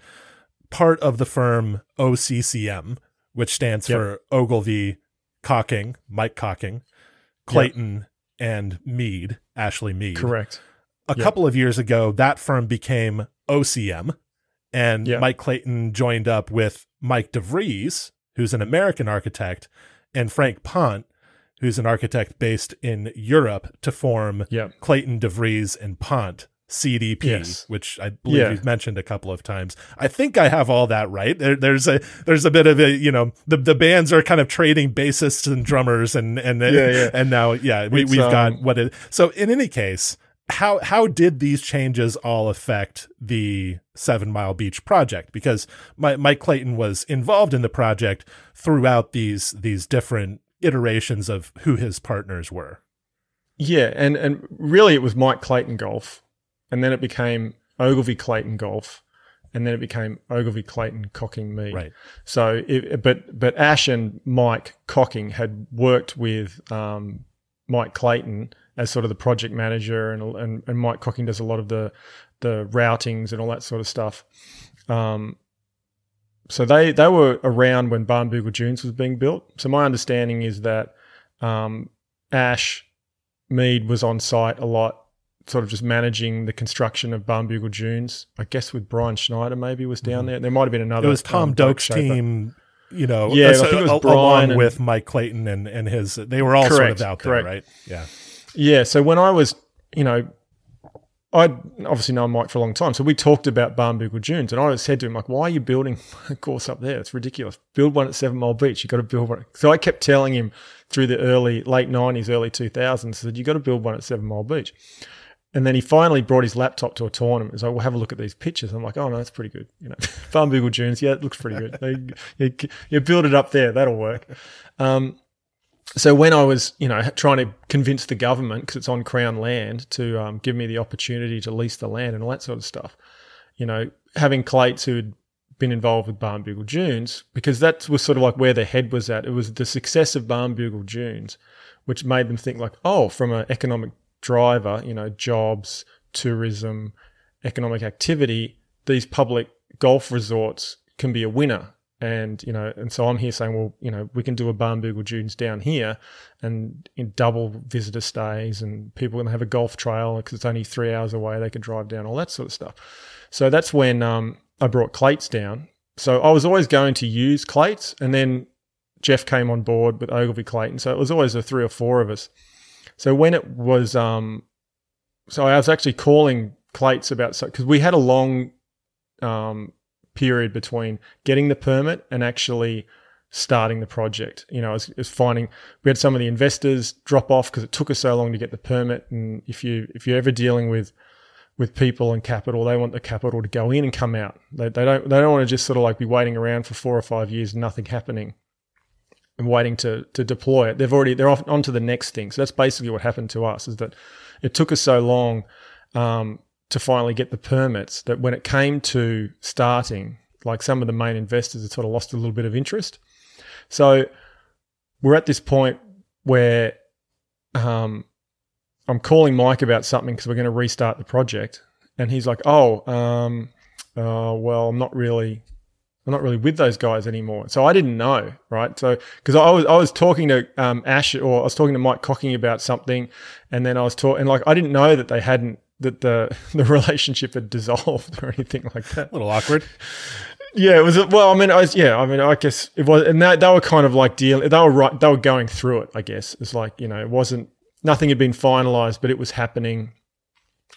part of the firm OCCM, which stands Yep. for Ogilvy Cocking, Mike Cocking, Clayton, and Mead, Ashley Mead Correct. a Yep. couple of years ago, that firm became OCM, and. Mike Clayton joined up with Mike DeVries, who's an American architect, and Frank Pont, who's an architect based in Europe, to form. Clayton, DeVries, and Pont CDP, Yes. which I believe Yeah. you've mentioned a couple of times. I think I have all that right. There, there's a there's a bit of a you know the the bands are kind of trading bassists and drummers and and Yeah, yeah. and now yeah we It's, we've got um, what it. So in any case, how how did these changes all affect the Seven Mile Beach project? Because my, Mike Clayton was involved in the project throughout these these different iterations of who his partners were. Yeah, and and really it was Mike Clayton Golf, and then it became Ogilvy Clayton Golf, and then it became Ogilvy Clayton Cocking Me. Right. So, it, but but Ash and Mike Cocking had worked with um, Mike Clayton as sort of the project manager, and and and Mike Cocking does a lot of the the routings and all that sort of stuff. Um, so they they were around when Barnbougle Dunes was being built. So my understanding is that um, Ash Mead was on site a lot, sort of just managing the construction of Barnbougle Dunes. I guess with Brian Schneider maybe was down there. There might have been another. It was Tom um, Doak's team, you know. Yeah, uh, I think it was Brian along and- with Mike Clayton and and his. They were all sort of out there, right? Yeah. Yeah. So when I was, you know, I'd obviously known Mike for a long time. So we talked about Barnbougle Dunes, and I always said to him, like, why are you building a course up there? It's ridiculous. Build one at Seven Mile Beach. You've got to build one. So I kept telling him through the early, late 90s, early 2000s, I said, you got to build one at Seven Mile Beach. And then he finally brought his laptop to a tournament. He's like, well, have a look at these pictures. I'm like, oh, no, that's pretty good. You know, Barnbougle Dunes, yeah, it looks pretty good. They, you, you build it up there, that'll work. Um, so when I was, you know, trying to convince the government because it's on Crown land to um, give me the opportunity to lease the land and all that sort of stuff, you know, having Clates who'd been involved with Barnbougle Dunes because that was sort of like where their head was at. It was the success of Barnbougle Dunes, which made them think like, oh, from an economic driver, you know, jobs, tourism, economic activity, these public golf resorts can be a winner. And you know, and so I'm here saying, well, you know, we can do a Barnbougle Dunes down here, and double visitor stays, and people can have a golf trail because it's only three hours away. They can drive down, all that sort of stuff. So that's when um, I brought Clates down. So I was always going to use Clates, and then Jeff came on board with Ogilvy Clayton. So it was always a three or four of us. So when it was, um, so I was actually calling Clates about because we had a long um, period between getting the permit and actually starting the project. You know, it was, was finding we had some of the investors drop off because it took us so long to get the permit. And if you if you're ever dealing with with people and capital, they want the capital to go in and come out. They, they don't they don't want to just sort of like be waiting around for four or five years nothing happening and waiting to to deploy it. They've already they're off on to the next thing. So that's basically what happened to us is that it took us so long um, to finally get the permits that when it came to starting, like some of the main investors had sort of lost a little bit of interest. So we're at this point where um, I'm calling Mike about something because we're going to restart the project, and he's like, "Oh, um, uh, well, I'm not really." I'm not really with those guys anymore, so I didn't know, right? So because I was I was talking to um, Ash or I was talking to Mike Cocking about something, and then I was talking, and like I didn't know that they hadn't that the the relationship had dissolved or anything like that. A little awkward. Yeah, it was. Well, I mean, I was. Yeah, I mean, I guess it was, and they, they were kind of like dealing. They were right. They were going through it. I guess it's like you know, it wasn't nothing had been finalized, but it was happening.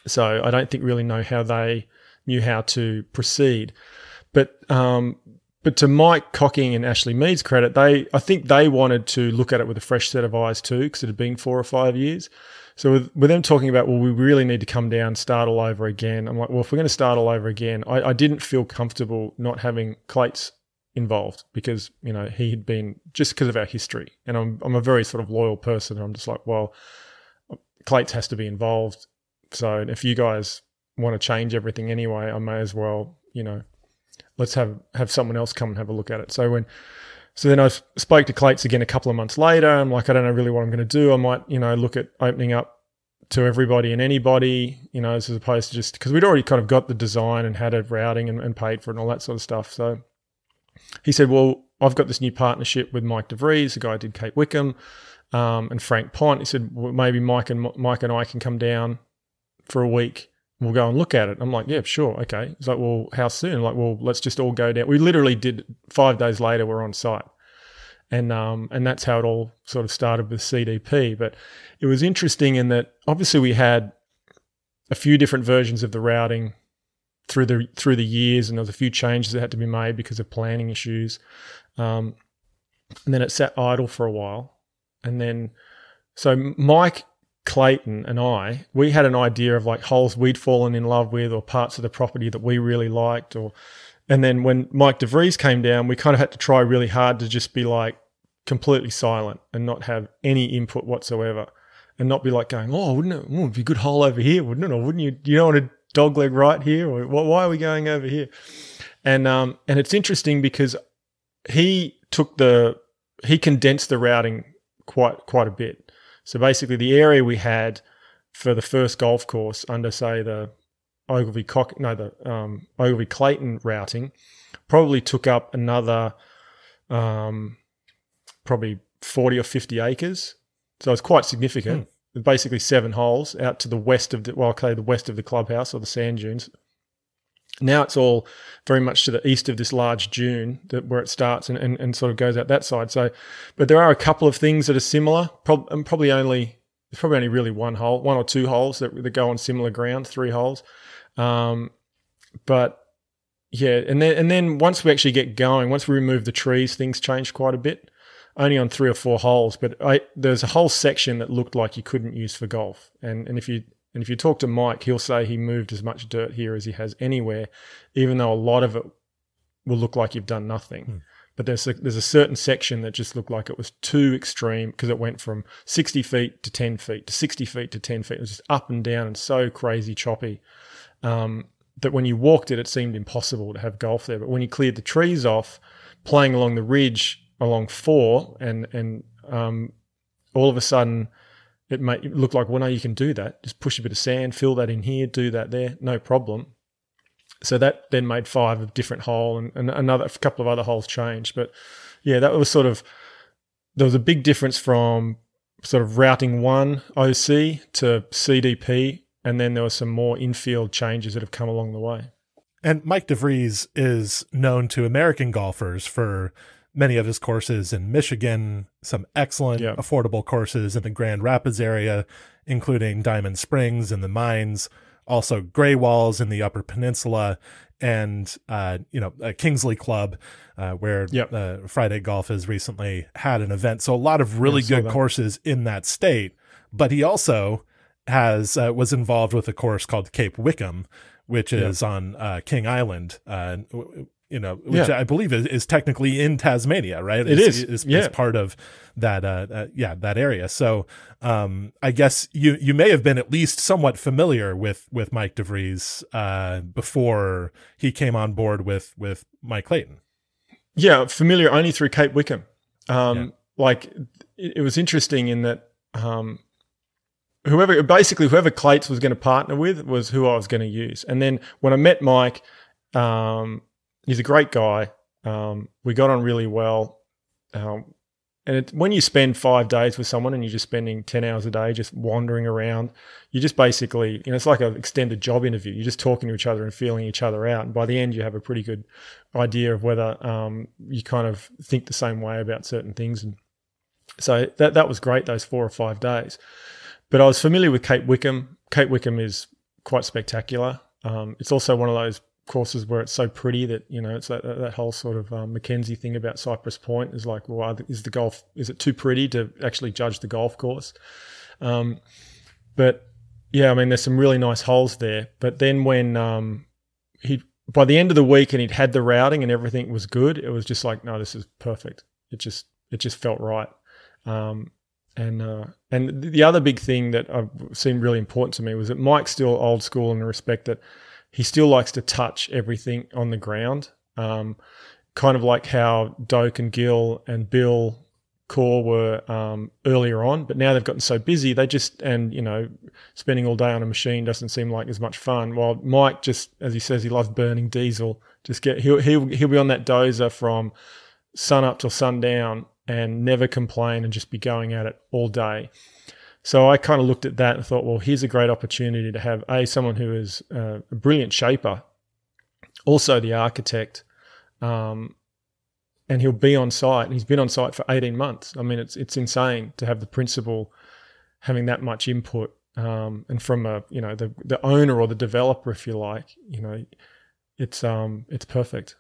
So I don't think really know how they knew how to proceed. But um, but to Mike Cocking and Ashley Mead's credit, they I think they wanted to look at it with a fresh set of eyes too, because it had been four or five years. So with, with them talking about, well, we really need to come down, start all over again. I'm like, well, if we're going to start all over again, I, I didn't feel comfortable not having Clates involved because you know he had been just because of our history, and I'm I'm a very sort of loyal person. I'm just like, well, Clates has to be involved. So if you guys want to change everything anyway, I may as well, you know, let's have have someone else come and have a look at it. So when so then I spoke to Clates again a couple of months later. I'm like, I don't know really what I'm going to do. I might, you know, look at opening up to everybody and anybody, you know, as opposed to just because we'd already kind of got the design and had a routing and, and paid for it and all that sort of stuff. So he said, Well, I've got this new partnership with Mike DeVries, the guy who did Cape Wickham, um, and Frank Pont. He said, well, maybe Mike and Mike and I can come down for a week. We'll go and look at it. I'm like, yeah, sure, okay. He's like, well, how soon? I'm like, well, let's just all go down. We literally did five days later. We're on site, and um, and that's how it all sort of started with CDP. But it was interesting in that obviously we had a few different versions of the routing through the through the years, and there was a few changes that had to be made because of planning issues. Um, and then it sat idle for a while, and then so Mike Clayton and I, we had an idea of like holes we'd fallen in love with or parts of the property that we really liked or and then when Mike DeVries came down, we kind of had to try really hard to just be like completely silent and not have any input whatsoever. And not be like going, oh, wouldn't it, it'd be a good hole over here, wouldn't it? Or wouldn't you, you don't want a dog leg right here? Or why are we going over here? And, um, and it's interesting because he took the, he condensed the routing quite, quite a bit. So basically the area we had for the first golf course under, say, the Ogilvy Cock, no, the um, Ogilvy Clayton routing probably took up another um, probably 40 or 50 acres. So it's quite significant. Hmm. Basically, seven holes out to the west of the, well, okay, the west of the clubhouse or the sand dunes. Now it's all very much to the east of this large dune that, where it starts and, and, and sort of goes out that side. So, but there are a couple of things that are similar, prob- and probably only, there's probably only really one hole, one or two holes that, that go on similar ground, three holes. Um, but yeah, and then and then once we actually get going, once we remove the trees, things change quite a bit. Only on three or four holes, but I, there's a whole section that looked like you couldn't use for golf. And and if you and if you talk to Mike, he'll say he moved as much dirt here as he has anywhere, even though a lot of it will look like you've done nothing. Hmm. But there's a, there's a certain section that just looked like it was too extreme because it went from 60 feet to 10 feet to 60 feet to 10 feet. It was just up and down and so crazy choppy um, that when you walked it, it seemed impossible to have golf there. But when you cleared the trees off, playing along the ridge along four, and and um, all of a sudden it might look like, well, no, you can do that. Just push a bit of sand, fill that in here, do that there, no problem. So that then made five of different hole, and, and another a couple of other holes changed. But yeah, that was sort of there was a big difference from sort of routing one OC to CDP and then there were some more infield changes that have come along the way. And Mike DeVries is known to American golfers for many of his courses in Michigan, some excellent yep. affordable courses in the Grand Rapids area, including Diamond Springs and the Mines, also Greywalls in the Upper Peninsula, and uh, you know a Kingsley Club, uh, where yep. uh, Fried Egg Golf has recently had an event. So a lot of really yeah, good courses in that state. But he also has uh, was involved with a course called Cape Wickham, which is yeah. on uh, King Island. You know, which yeah. I believe is, is, technically in Tasmania, right? It is. Is, is, yeah. is part of that. Uh, uh, yeah, that area. So, um, I guess you you may have been at least somewhat familiar with with Mike DeVries uh, before he came on board with with Mike Clayton. Yeah, familiar only through Cape Wickham. Um, yeah. Like it, it was interesting in that um, whoever basically whoever Clates was going to partner with was who I was going to use. And then when I met Mike, um, he's a great guy. Um, we got on really well. Um, and it, when you spend five days with someone and you're just spending 10 hours a day just wandering around, you just basically, you know, it's like an extended job interview. You're just talking to each other and feeling each other out. And by the end, you have a pretty good idea of whether um, you kind of think the same way about certain things. And so that, that was great, those four or five days. But I was familiar with Cape Wickham. Cape Wickham is quite spectacular. Um, it's also one of those courses where it's so pretty that you know it's that that whole sort of um, Mackenzie thing about Cypress Point is like, well, is the golf is it too pretty to actually judge the golf course? Um, but yeah, I mean, there's some really nice holes there. But then when um, he by the end of the week and he'd had the routing and everything was good, it was just like, no, this is perfect. It just it just felt right. Um, and uh, and the other big thing that I've, seemed really important to me was that Mike's still old school in the respect that he still likes to touch everything on the ground. Um, kind of like how Doak and Gil and Bill Coore were um, earlier on, but now they've gotten so busy, they just, and you know, spending all day on a machine doesn't seem like as much fun. While Mike just, as he says, he loves burning diesel, just get, he'll, he'll, he'll be on that dozer from sun up till sundown and never complain and just be going at it all day. So I kind of looked at that and thought, well, here's a great opportunity to have a someone who is uh, a brilliant shaper, also the architect, um, and he'll be on site. And he's been on site for 18 months. I mean, it's it's insane to have the principal having that much input um, and from a you know the the owner or the developer, if you like, you know, it's um it's perfect.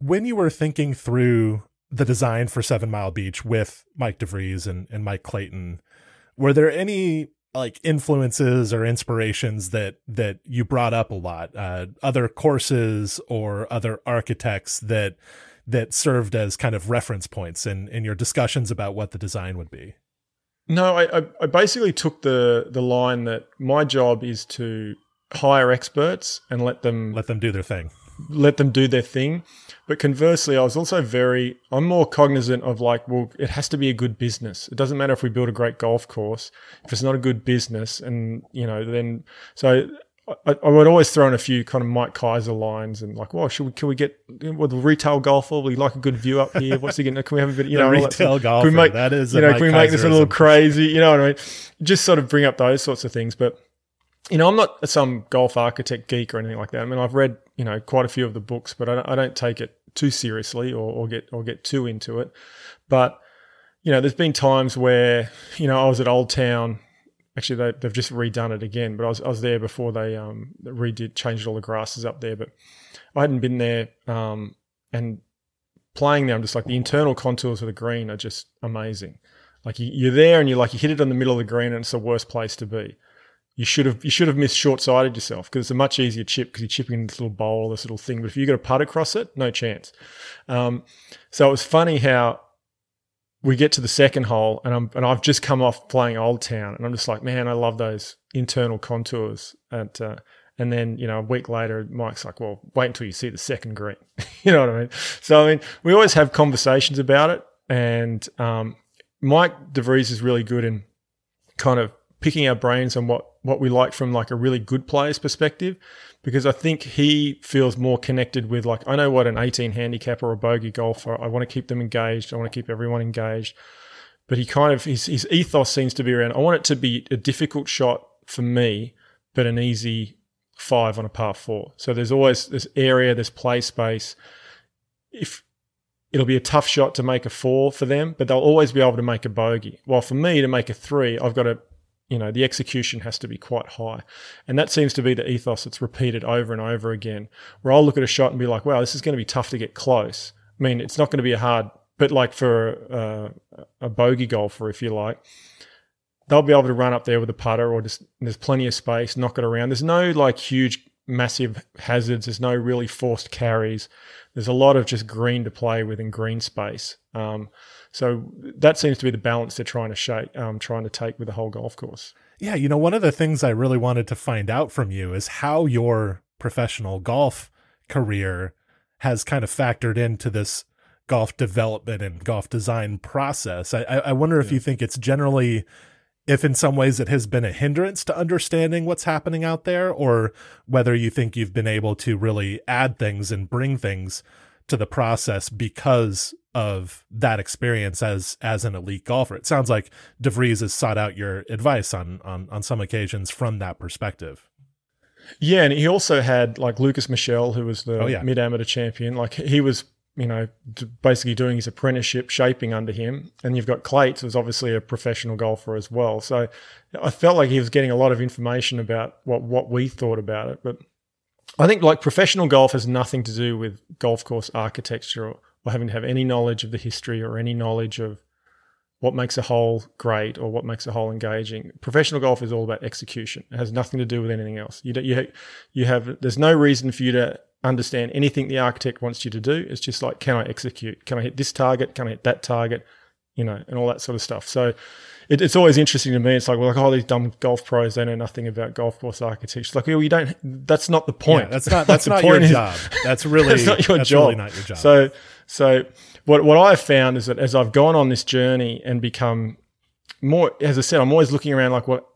When you were thinking through the design for Seven Mile Beach with Mike DeVries and, and Mike Clayton, were there any like influences or inspirations that that you brought up a lot? Uh, other courses or other architects that that served as kind of reference points in in your discussions about what the design would be? No i i basically took the the line that my job is to hire experts and let them let them do their thing let them do their thing but conversely, I was also very, I'm more cognizant of like, well, it has to be a good business. It doesn't matter if we build a great golf course. If it's not a good business, and, you know, then, so I, I, would always throw in a few kind of Mike Keiser lines and like, well, should we, can we get with the retail golfer? We like a good view up here. What's he getting? Can we have a bit, you know, retail golfer? Can we make, that is, you know, can we make this a little crazy? You know what I mean? Just sort of bring up those sorts of things. But, you know, I'm not some golf architect geek or anything like that. I mean, I've read you know quite a few of the books, but I don't, I don't take it too seriously or, or get or get too into it. But you know, there's been times where you know I was at Old Town. Actually, they, they've just redone it again, but I was, I was there before they um, redid, changed all the grasses up there. But I hadn't been there, um, and playing there, I'm just like the internal contours of the green are just amazing. Like you, you're there and you're like you hit it in the middle of the green, and it's the worst place to be you should have you should have missed short sighted yourself because it's a much easier chip because you're chipping in this little bowl, this little thing. But if you got a putt across it, no chance. Um, so it was funny how we get to the second hole and I'm and I've just come off playing Old Town and I'm just like, man, I love those internal contours. And uh, and then you know a week later, Mike's like, well, wait until you see the second green. you know what I mean? So I mean, we always have conversations about it, and um, Mike DeVries is really good in kind of picking our brains on what what we like from like a really good player's perspective because I think he feels more connected with like I know what an 18 handicap or a bogey golfer I want to keep them engaged I want to keep everyone engaged but he kind of his, his ethos seems to be around I want it to be a difficult shot for me but an easy five on a par four. So there's always this area this play space. If it'll be a tough shot to make a four for them but they'll always be able to make a bogey. While for me to make a three I've got to you know the execution has to be quite high. And that seems to be the ethos that's repeated over and over again where i'll look at a shot and be like wow this is going to be tough to get close. I mean it's not going to be a hard but like for uh, a bogey golfer if you like they'll be able to run up there with a putter or just there's plenty of space knock it around. There's no like huge massive hazards. There's no really forced carries. There's a lot of just green to play with in green space. Um, so that seems to be the balance they're trying to shape, um, trying to take with the whole golf course. Yeah, you know, one of the things I really wanted to find out from you is how your professional golf career has kind of factored into this golf development and golf design process. I, I wonder if yeah. you think it's generally, if in some ways it has been a hindrance to understanding what's happening out there, or whether you think you've been able to really add things and bring things to the process because of that experience as as an elite golfer. It sounds like DeVries has sought out your advice on on on some occasions from that perspective. Yeah, and he also had like Lukas Michel, who was the oh, yeah. mid amateur champion. Like he was, you know, basically doing his apprenticeship shaping under him. And you've got Clates, who's obviously a professional golfer as well. So I felt like he was getting a lot of information about what what we thought about it. But I think like professional golf has nothing to do with golf course architecture or, or having to have any knowledge of the history or any knowledge of what makes a hole great or what makes a hole engaging. Professional golf is all about execution. It has nothing to do with anything else. You you you have there's no reason for you to understand anything the architect wants you to do. It's just like can I execute? Can I hit this target? Can I hit that target? You know, and all that sort of stuff. So it, it's always interesting to me. It's like, well, like, oh, these dumb golf pros, they know nothing about golf course architecture. It's like, well, you don't. That's not the point. Yeah, that's not. That's not your is, job. That's really. that's not your that's job. Really not your job. So, so what what I've found is that as I've gone on this journey and become more, as I said, I'm always looking around like what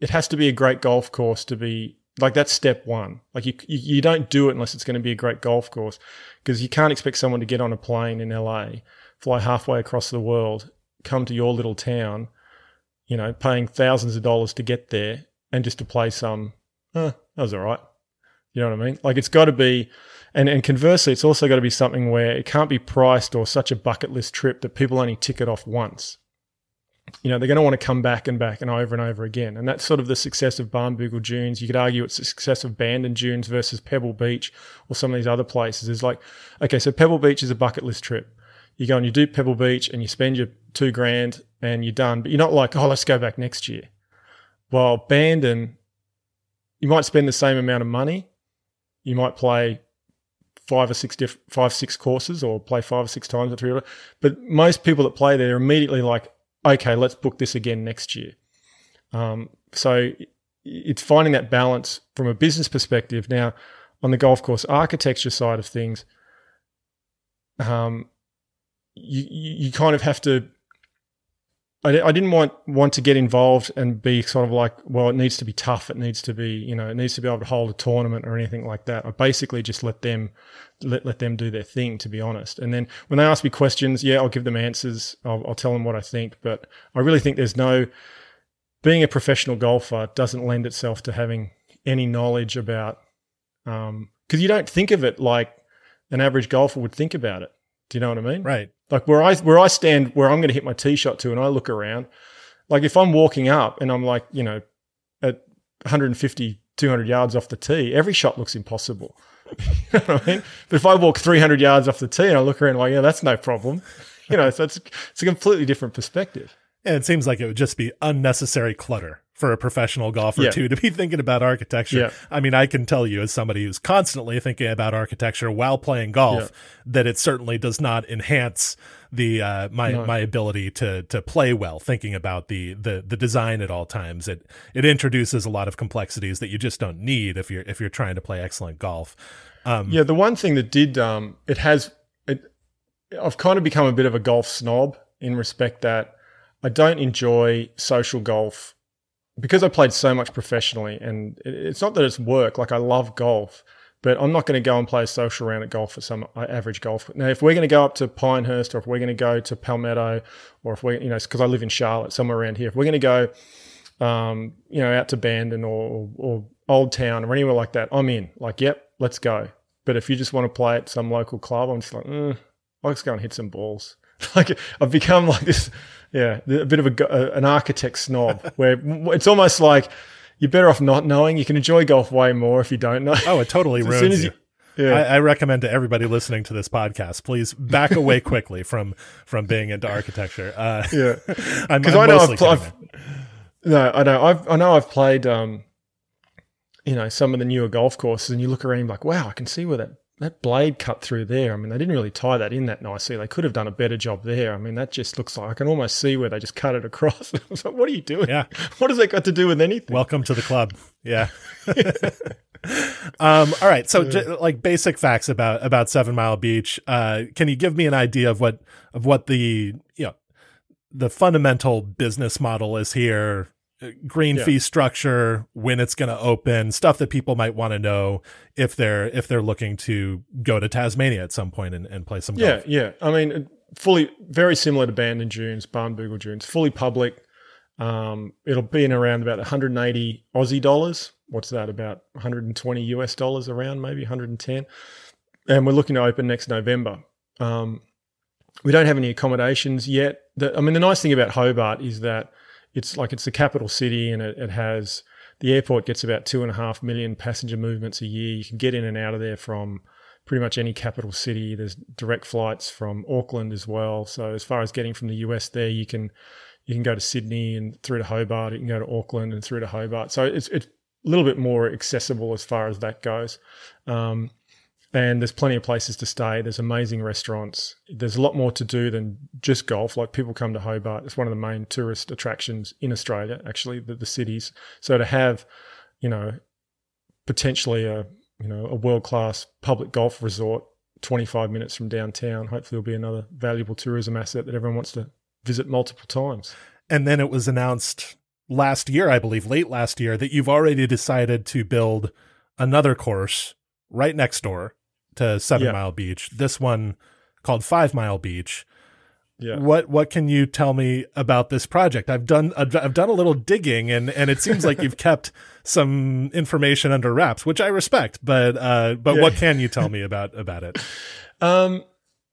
it has to be a great golf course to be like that's step one. Like you, you, you don't do it unless it's going to be a great golf course because you can't expect someone to get on a plane in LA, fly halfway across the world, come to your little town you know, paying thousands of dollars to get there and just to play some, eh, that was all right. You know what I mean? Like it's got to be, and, and conversely, it's also got to be something where it can't be priced or such a bucket list trip that people only tick it off once. you know, they're going to want to come back and back and over and over again. And that's sort of the success of Barnbougle Dunes. You could argue it's the success of Bandon Dunes versus Pebble Beach or some of these other places. Is like, okay, so Pebble Beach is a bucket list trip. You go and you do Pebble Beach and you spend your two grand and you're done. But you're not like, oh, let's go back next year. While Bandon, you might spend the same amount of money. You might play five or six diff- five six courses or play five or six times or three. But most people that play there are immediately like, okay, let's book this again next year. Um, so it's finding that balance from a business perspective. Now, on the golf course architecture side of things, um, you you kind of have to I, I didn't want want to get involved and be sort of like, well, it needs to be tough. It needs to be, you know, it needs to be able to hold a tournament or anything like that. I basically just let them let let them do their thing, to be honest. And then when they ask me questions, yeah, I'll give them answers. I'll, I'll tell them what I think. But I really think there's no being a professional golfer doesn't lend itself to having any knowledge about because um, you don't think of it like an average golfer would think about it. Do you know what I mean? Right. Like where I where I stand, where I'm going to hit my tee shot to, and I look around. Like if I'm walking up and I'm like, you know, at 150, 200 yards off the tee, every shot looks impossible. you know what I mean? But if I walk 300 yards off the tee and I look around, like, yeah, that's no problem. You know, so it's it's a completely different perspective. And it seems like it would just be unnecessary clutter for a professional golfer yeah. too to be thinking about architecture. Yeah. I mean, I can tell you as somebody who's constantly thinking about architecture while playing golf yeah. that it certainly does not enhance the uh, my no. my ability to to play well thinking about the the the design at all times. It it introduces a lot of complexities that you just don't need if you're if you're trying to play excellent golf. Um, yeah, the one thing that did um, it has it I've kind of become a bit of a golf snob in respect that I don't enjoy social golf because I played so much professionally, and it's not that it's work. Like I love golf, but I'm not going to go and play a social round at golf for some average golf. Now, if we're going to go up to Pinehurst, or if we're going to go to Palmetto, or if we, you know, because I live in Charlotte, somewhere around here, if we're going to go, um, you know, out to Bandon or, or Old Town or anywhere like that, I'm in. Like, yep, let's go. But if you just want to play at some local club, I'm just like, mm, let's go and hit some balls. like I've become like this yeah, a bit of a, an architect snob where it's almost like you're better off not knowing. You can enjoy golf way more if you don't know. Oh, it totally ruins as as you. you yeah. I, I, recommend to everybody listening to this podcast, please back away quickly from from being into architecture. Uh, yeah, because I know I've, I've no, I know I've I know I've played um, you know, some of the newer golf courses, and you look around, and like, wow, I can see where that that blade cut through there. I mean, they didn't really tie that in that nicely. They could have done a better job there. I mean, that just looks like I can almost see where they just cut it across. I was like, what are you doing? Yeah. What has that got to do with anything? Welcome to the club. Yeah. um, all right. So, j- like basic facts about about Seven Mile Beach. Uh, can you give me an idea of what of what the you know the fundamental business model is here? Green yeah. fee structure, when it's going to open, stuff that people might want to know if they're if they're looking to go to Tasmania at some point and, and play some yeah, golf. Yeah, I mean, fully very similar to Band Bandon Dunes, Barnbougle Dunes, fully public. Um, it'll be in around about 180 Aussie dollars. What's that? About 120 US dollars around, maybe 110. And we're looking to open next November. Um, we don't have any accommodations yet. The, I mean, the nice thing about Hobart is that it's like it's the capital city and it, it has the airport gets about two and a half million passenger movements a year. You can get in and out of there from pretty much any capital city. There's direct flights from Auckland as well. So as far as getting from the US there, you can you can go to Sydney and through to Hobart. You can go to Auckland and through to Hobart. So it's it's a little bit more accessible as far as that goes. Um, and there's plenty of places to stay. There's amazing restaurants. There's a lot more to do than just golf. Like people come to Hobart. It's one of the main tourist attractions in Australia, actually, the, the cities. So to have, you know, potentially a you know a world class public golf resort 25 minutes from downtown, hopefully will be another valuable tourism asset that everyone wants to visit multiple times. And then it was announced last year, I believe, late last year, that you've already decided to build another course right next door to Seven yeah. Mile Beach. This one called Five Mile Beach. Yeah. What what can you tell me about this project? I've done I've done a little digging and and it seems like you've kept some information under wraps, which I respect. But uh, but yeah. what can you tell me about about it? Um,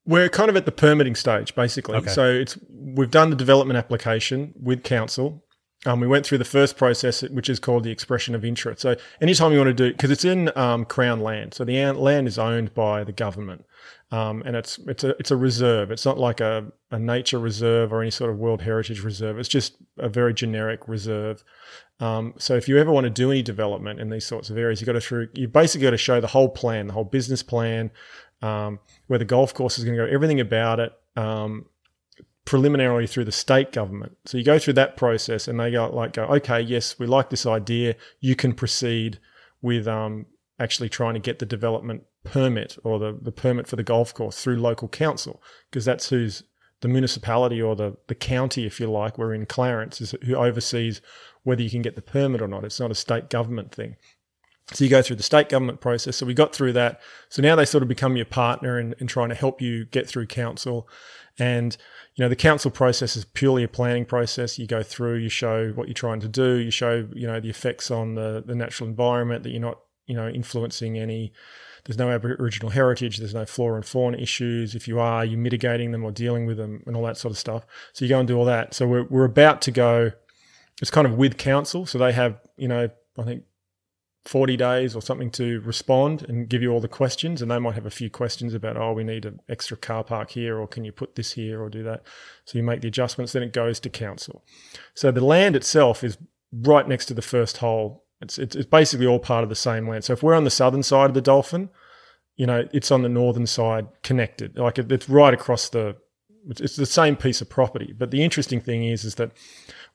We're kind of at the permitting stage, basically. Okay. So it's we've done the development application with council. Um, we went through the first process, which is called the expression of interest. So anytime you want to do, because it's in um, Crown land, so the land is owned by the government, um, and it's it's a it's a reserve. It's not like a, a nature reserve or any sort of World Heritage reserve. It's just a very generic reserve. Um, so if you ever want to do any development in these sorts of areas, you got to through you basically got to show the whole plan, the whole business plan, um, where the golf course is going to go, everything about it, um, preliminarily through the state government. So you go through that process, and they go like, go, okay, yes, we like this idea. You can proceed with um, actually trying to get the development permit or the, the permit for the golf course through local council, because that's who's the municipality or the, the county, if you like, we're in Clarence, is who oversees whether you can get the permit or not. It's not a state government thing. So you go through the state government process. So we got through that. So now they sort of become your partner in, in trying to help you get through council. And, you know, the council process is purely a planning process. You go through, you show what you're trying to do, you show, you know, the effects on the, the natural environment, that you're not, you know, influencing any, there's no Aboriginal heritage, there's no flora and fauna issues. If you are, you're mitigating them or dealing with them and all that sort of stuff. So you go and do all that. So we're, we're about to go, it's kind of with council. So they have, you know, I think 40 days or something to respond and give you all the questions. And they might have a few questions about, oh, we need an extra car park here, or can you put this here or do that? So you make the adjustments, then it goes to council. So the land itself is right next to the first hole. It's, it's, it's basically all part of the same land. So if we're on the southern side of the Dolphin, you know, it's on the northern side connected. Like it, it's right across the, it's, the same piece of property. But the interesting thing is, is that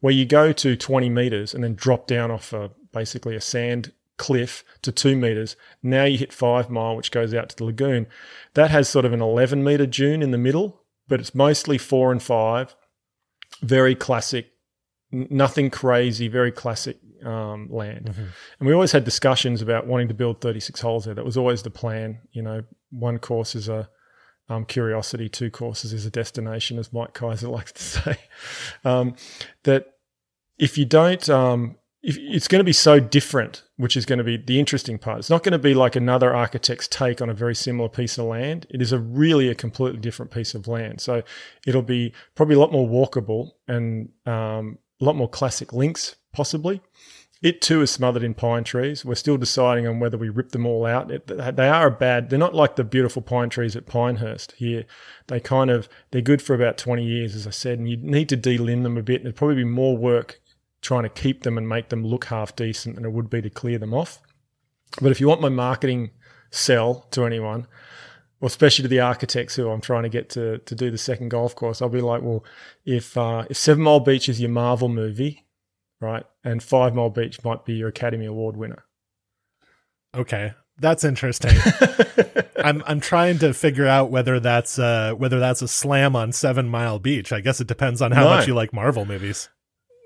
where you go to 20 meters and then drop down off a, basically a sand cliff to two meters. Now you hit five mile, which goes out to the lagoon. That has sort of an 11 meter dune in the middle, but it's mostly four and five. Very classic, n- nothing crazy, very classic um, land. And we always had discussions about wanting to build 36 holes there. That was always the plan. You know, one course is a um, curiosity, two courses is a destination, as Mike Keiser likes to say. Um, that if you don't, um, it's going to be so different, which is going to be the interesting part. It's not going to be like another architect's take on a very similar piece of land. It is a really a completely different piece of land. So it'll be probably a lot more walkable and um, a lot more classic links, possibly. It too is smothered in pine trees. We're still deciding on whether we rip them all out. It, they are a bad. They're not like the beautiful pine trees at Pinehurst here. They kind of they're good for about twenty years, as I said, and you need to delimb them a bit. There'd probably be more work trying to keep them and make them look half decent than it would be to clear them off. But if you want my marketing sell to anyone, or especially to the architects who I'm trying to get to to do the second golf course, I'll be like, well, if uh, if Seven Mile Beach is your Marvel movie, right, and Five Mile Beach might be your Academy Award winner. Okay, that's interesting. I'm I'm trying to figure out whether that's uh whether that's a slam on Seven Mile Beach. I guess it depends on how No. much you like Marvel movies.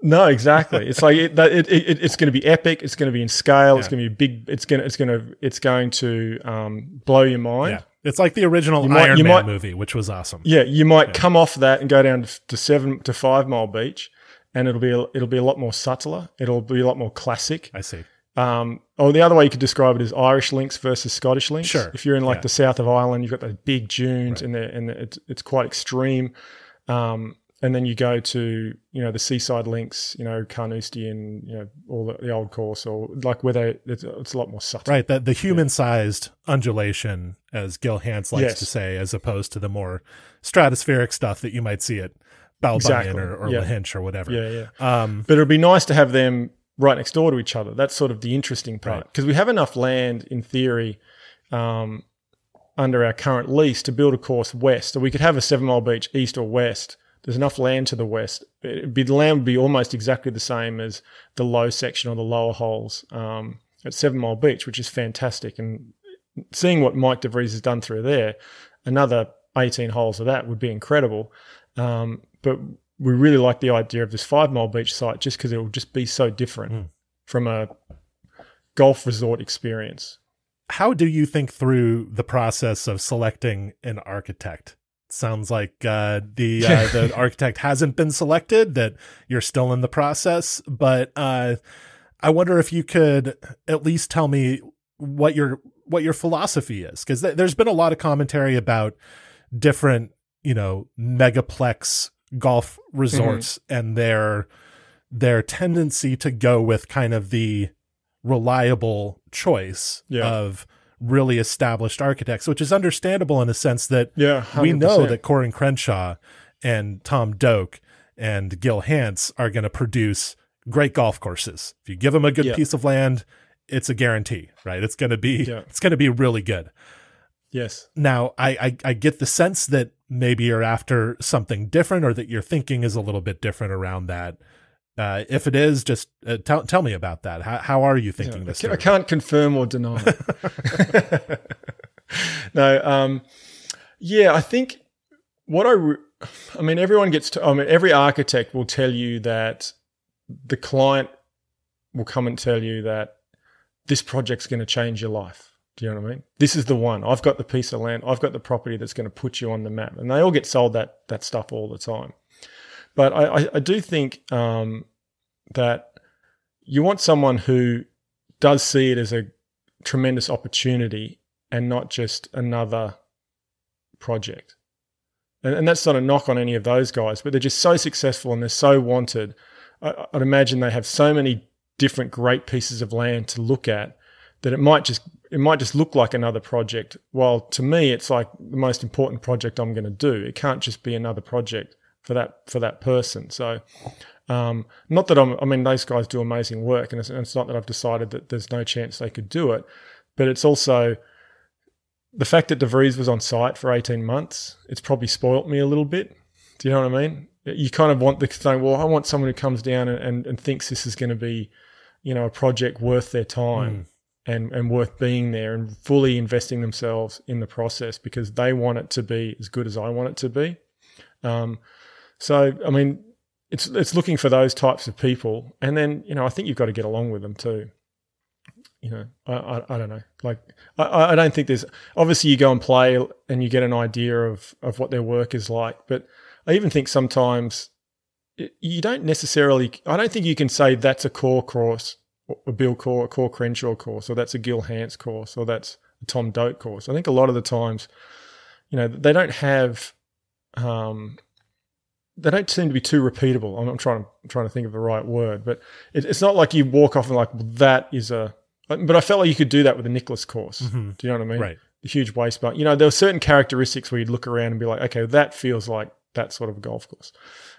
No, exactly. It's like it, that- it, it, it's going to be epic. It's going to be in scale. It's going to be big. It's going to it's going to it's going to um, blow your mind. Yeah, it's like the original You might- Iron Man might- movie, which was awesome. Yeah, you might Yeah. come off that and go down to seven to five mile beach, and it'll be a, it'll be a lot more subtler. It'll be a lot more classic. I see. Um, or the other way you could describe it is Irish links versus Scottish links. Sure. If you're in like Yeah. the south of Ireland, you've got those big dunes, Right. and they're- and it's it's quite extreme. Um, and then you go to you know the seaside links, you know Carnoustie and you know all the, the old course, or like where they it's, it's a lot more subtle. Right, the the human sized undulation, as Gil Hanse likes Yes. to say, as opposed to the more stratospheric stuff that you might see at Ballybunion Exactly. or, or Yeah. Lahinch or whatever. Yeah, yeah. Um, But it'd be nice to have them right next door to each other. That's sort of the interesting part Right. because we have enough land in theory um, under our current lease to build a course west. So we could have a seven mile beach east or west. There's enough land to the west. It'd be, the land would be almost exactly the same as the low section or the lower holes um, at Seven Mile Beach, which is fantastic. And seeing what Mike DeVries has done through there, another 18 holes of that would be incredible. Um, but we really like the idea of this Five Mile Beach site just because it will just be so different Mm. from a golf resort experience. how do you think through the process of selecting an architect? Sounds like uh, the uh, the architect hasn't been selected; that you're still in the process. But uh, I wonder if you could at least tell me what your what your philosophy is, because th- there's been a lot of commentary about different, you know, megaplex golf resorts mm-hmm. and their their tendency to go with kind of the reliable choice yeah. of really established architects, which is understandable in a sense that yeah, we know that Coore and Crenshaw and Tom Doak and Gil Hanse are going to produce great golf courses. If you give them a good yeah. piece of land, it's a guarantee, right? It's going to be yeah. it's going to be really good. Yes. Now, I, I I get the sense that maybe you're after something different, or that your thinking is a little bit different around that. Uh, if it is, just uh, tell tell me about that. How how are you thinking yeah, this? I can't confirm or deny. no, um, yeah, I think what I, re- I mean, everyone gets to. I mean, every architect will tell you that the client will come and tell you that this project's going to change your life. Do you know what I mean? This is the one. I've got the piece of land. I've got the property that's going to put you on the map. And they all get sold that that stuff all the time. But I, I, I do think um, that you want someone who does see it as a tremendous opportunity and not just another project. And, and that's not a knock on any of those guys, but they're just so successful and they're so wanted. I, I'd imagine they have so many different great pieces of land to look at that it might just it might just look like another project. While to me, it's like the most important project I'm going to do. It can't just be another project for that for that person. So, um, not that I'm. I mean, those guys do amazing work, and it's, and it's not that I've decided that there's no chance they could do it, but it's also the fact that DeVries was on site for 18 months. It's probably spoilt me a little bit. Do you know what I mean? You kind of want the thing. Well, I want someone who comes down and, and, and thinks this is going to be you know, a project worth their time mm. and, and worth being there and fully investing themselves in the process because they want it to be as good as I want it to be. Um, so, I mean, it's it's looking for those types of people, and then you know, I think you've got to get along with them too. You know, I I, I don't know, like I, I don't think there's obviously you go and play and you get an idea of of what their work is like, but I even think sometimes you don't necessarily. I don't think you can say that's a Coore course, a Bill Coore, a Coore Crenshaw course, or that's a Gil Hanse course, or that's a Tom Doak course. I think a lot of the times, you know, they don't have. Um, they don't seem to be too repeatable. I'm, I'm trying to I'm trying to think of the right word, but it, it's not like you walk off and like well, that is a. But I felt like you could do that with a Nicklaus course. Mm-hmm. Do you know what I mean? Right. The huge waist bar. You know, there were certain characteristics where you'd look around and be like, okay, that feels like that sort of a golf course.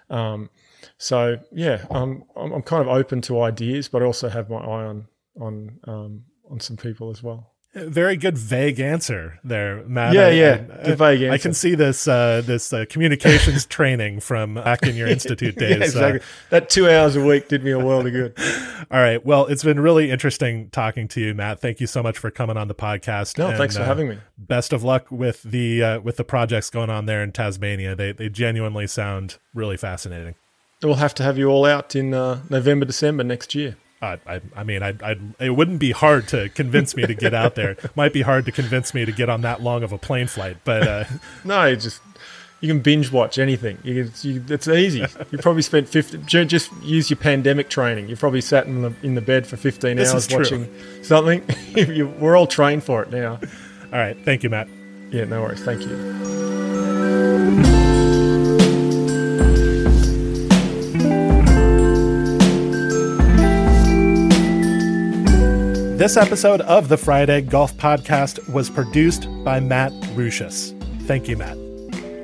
Um, so yeah, I'm I'm kind of open to ideas, but I also have my eye on on um, on some people as well. Very good vague answer there, Matt. Yeah, I, yeah, I, the vague answer. I can see this uh, this uh, communications training from back in your institute days. yeah, exactly. Uh, that two hours a week did me a world of good. All right. Well, it's been really interesting talking to you, Matt. Thank you so much for coming on the podcast. No, and, thanks for uh, having me. Best of luck with the uh, with the projects going on there in Tasmania. They they genuinely sound really fascinating. We'll have to have you all out in uh, November, December next year. I, I, I mean, I, I, it wouldn't be hard to convince me to get out there. Might be hard to convince me to get on that long of a plane flight, but uh, no, you just you can binge watch anything. You, you, it's easy. You probably spent fifty. Just use your pandemic training. You probably sat in the in the bed for fifteen this hours watching something. we're all trained for it now. All right, thank you, Matt. Yeah, no worries. Thank you. This episode of the Fried Egg Golf Podcast was produced by Matt Ruchis. Thank you, Matt.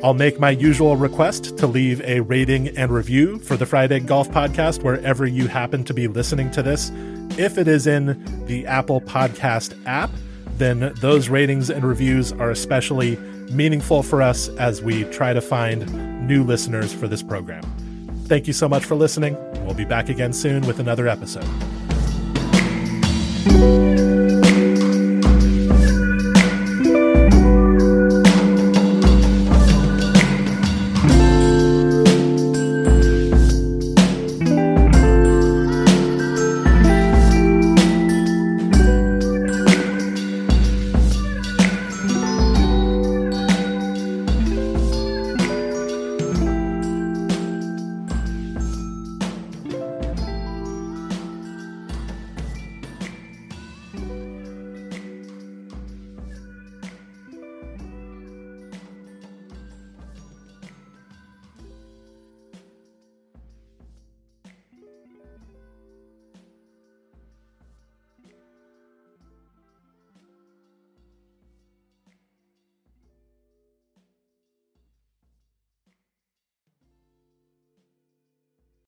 I'll make my usual request to leave a rating and review for the Fried Egg Golf Podcast wherever you happen to be listening to this. If it is in the Apple Podcast app, then those ratings and reviews are especially meaningful for us as we try to find new listeners for this program. Thank you so much for listening. We'll be back again soon with another episode. Thank you.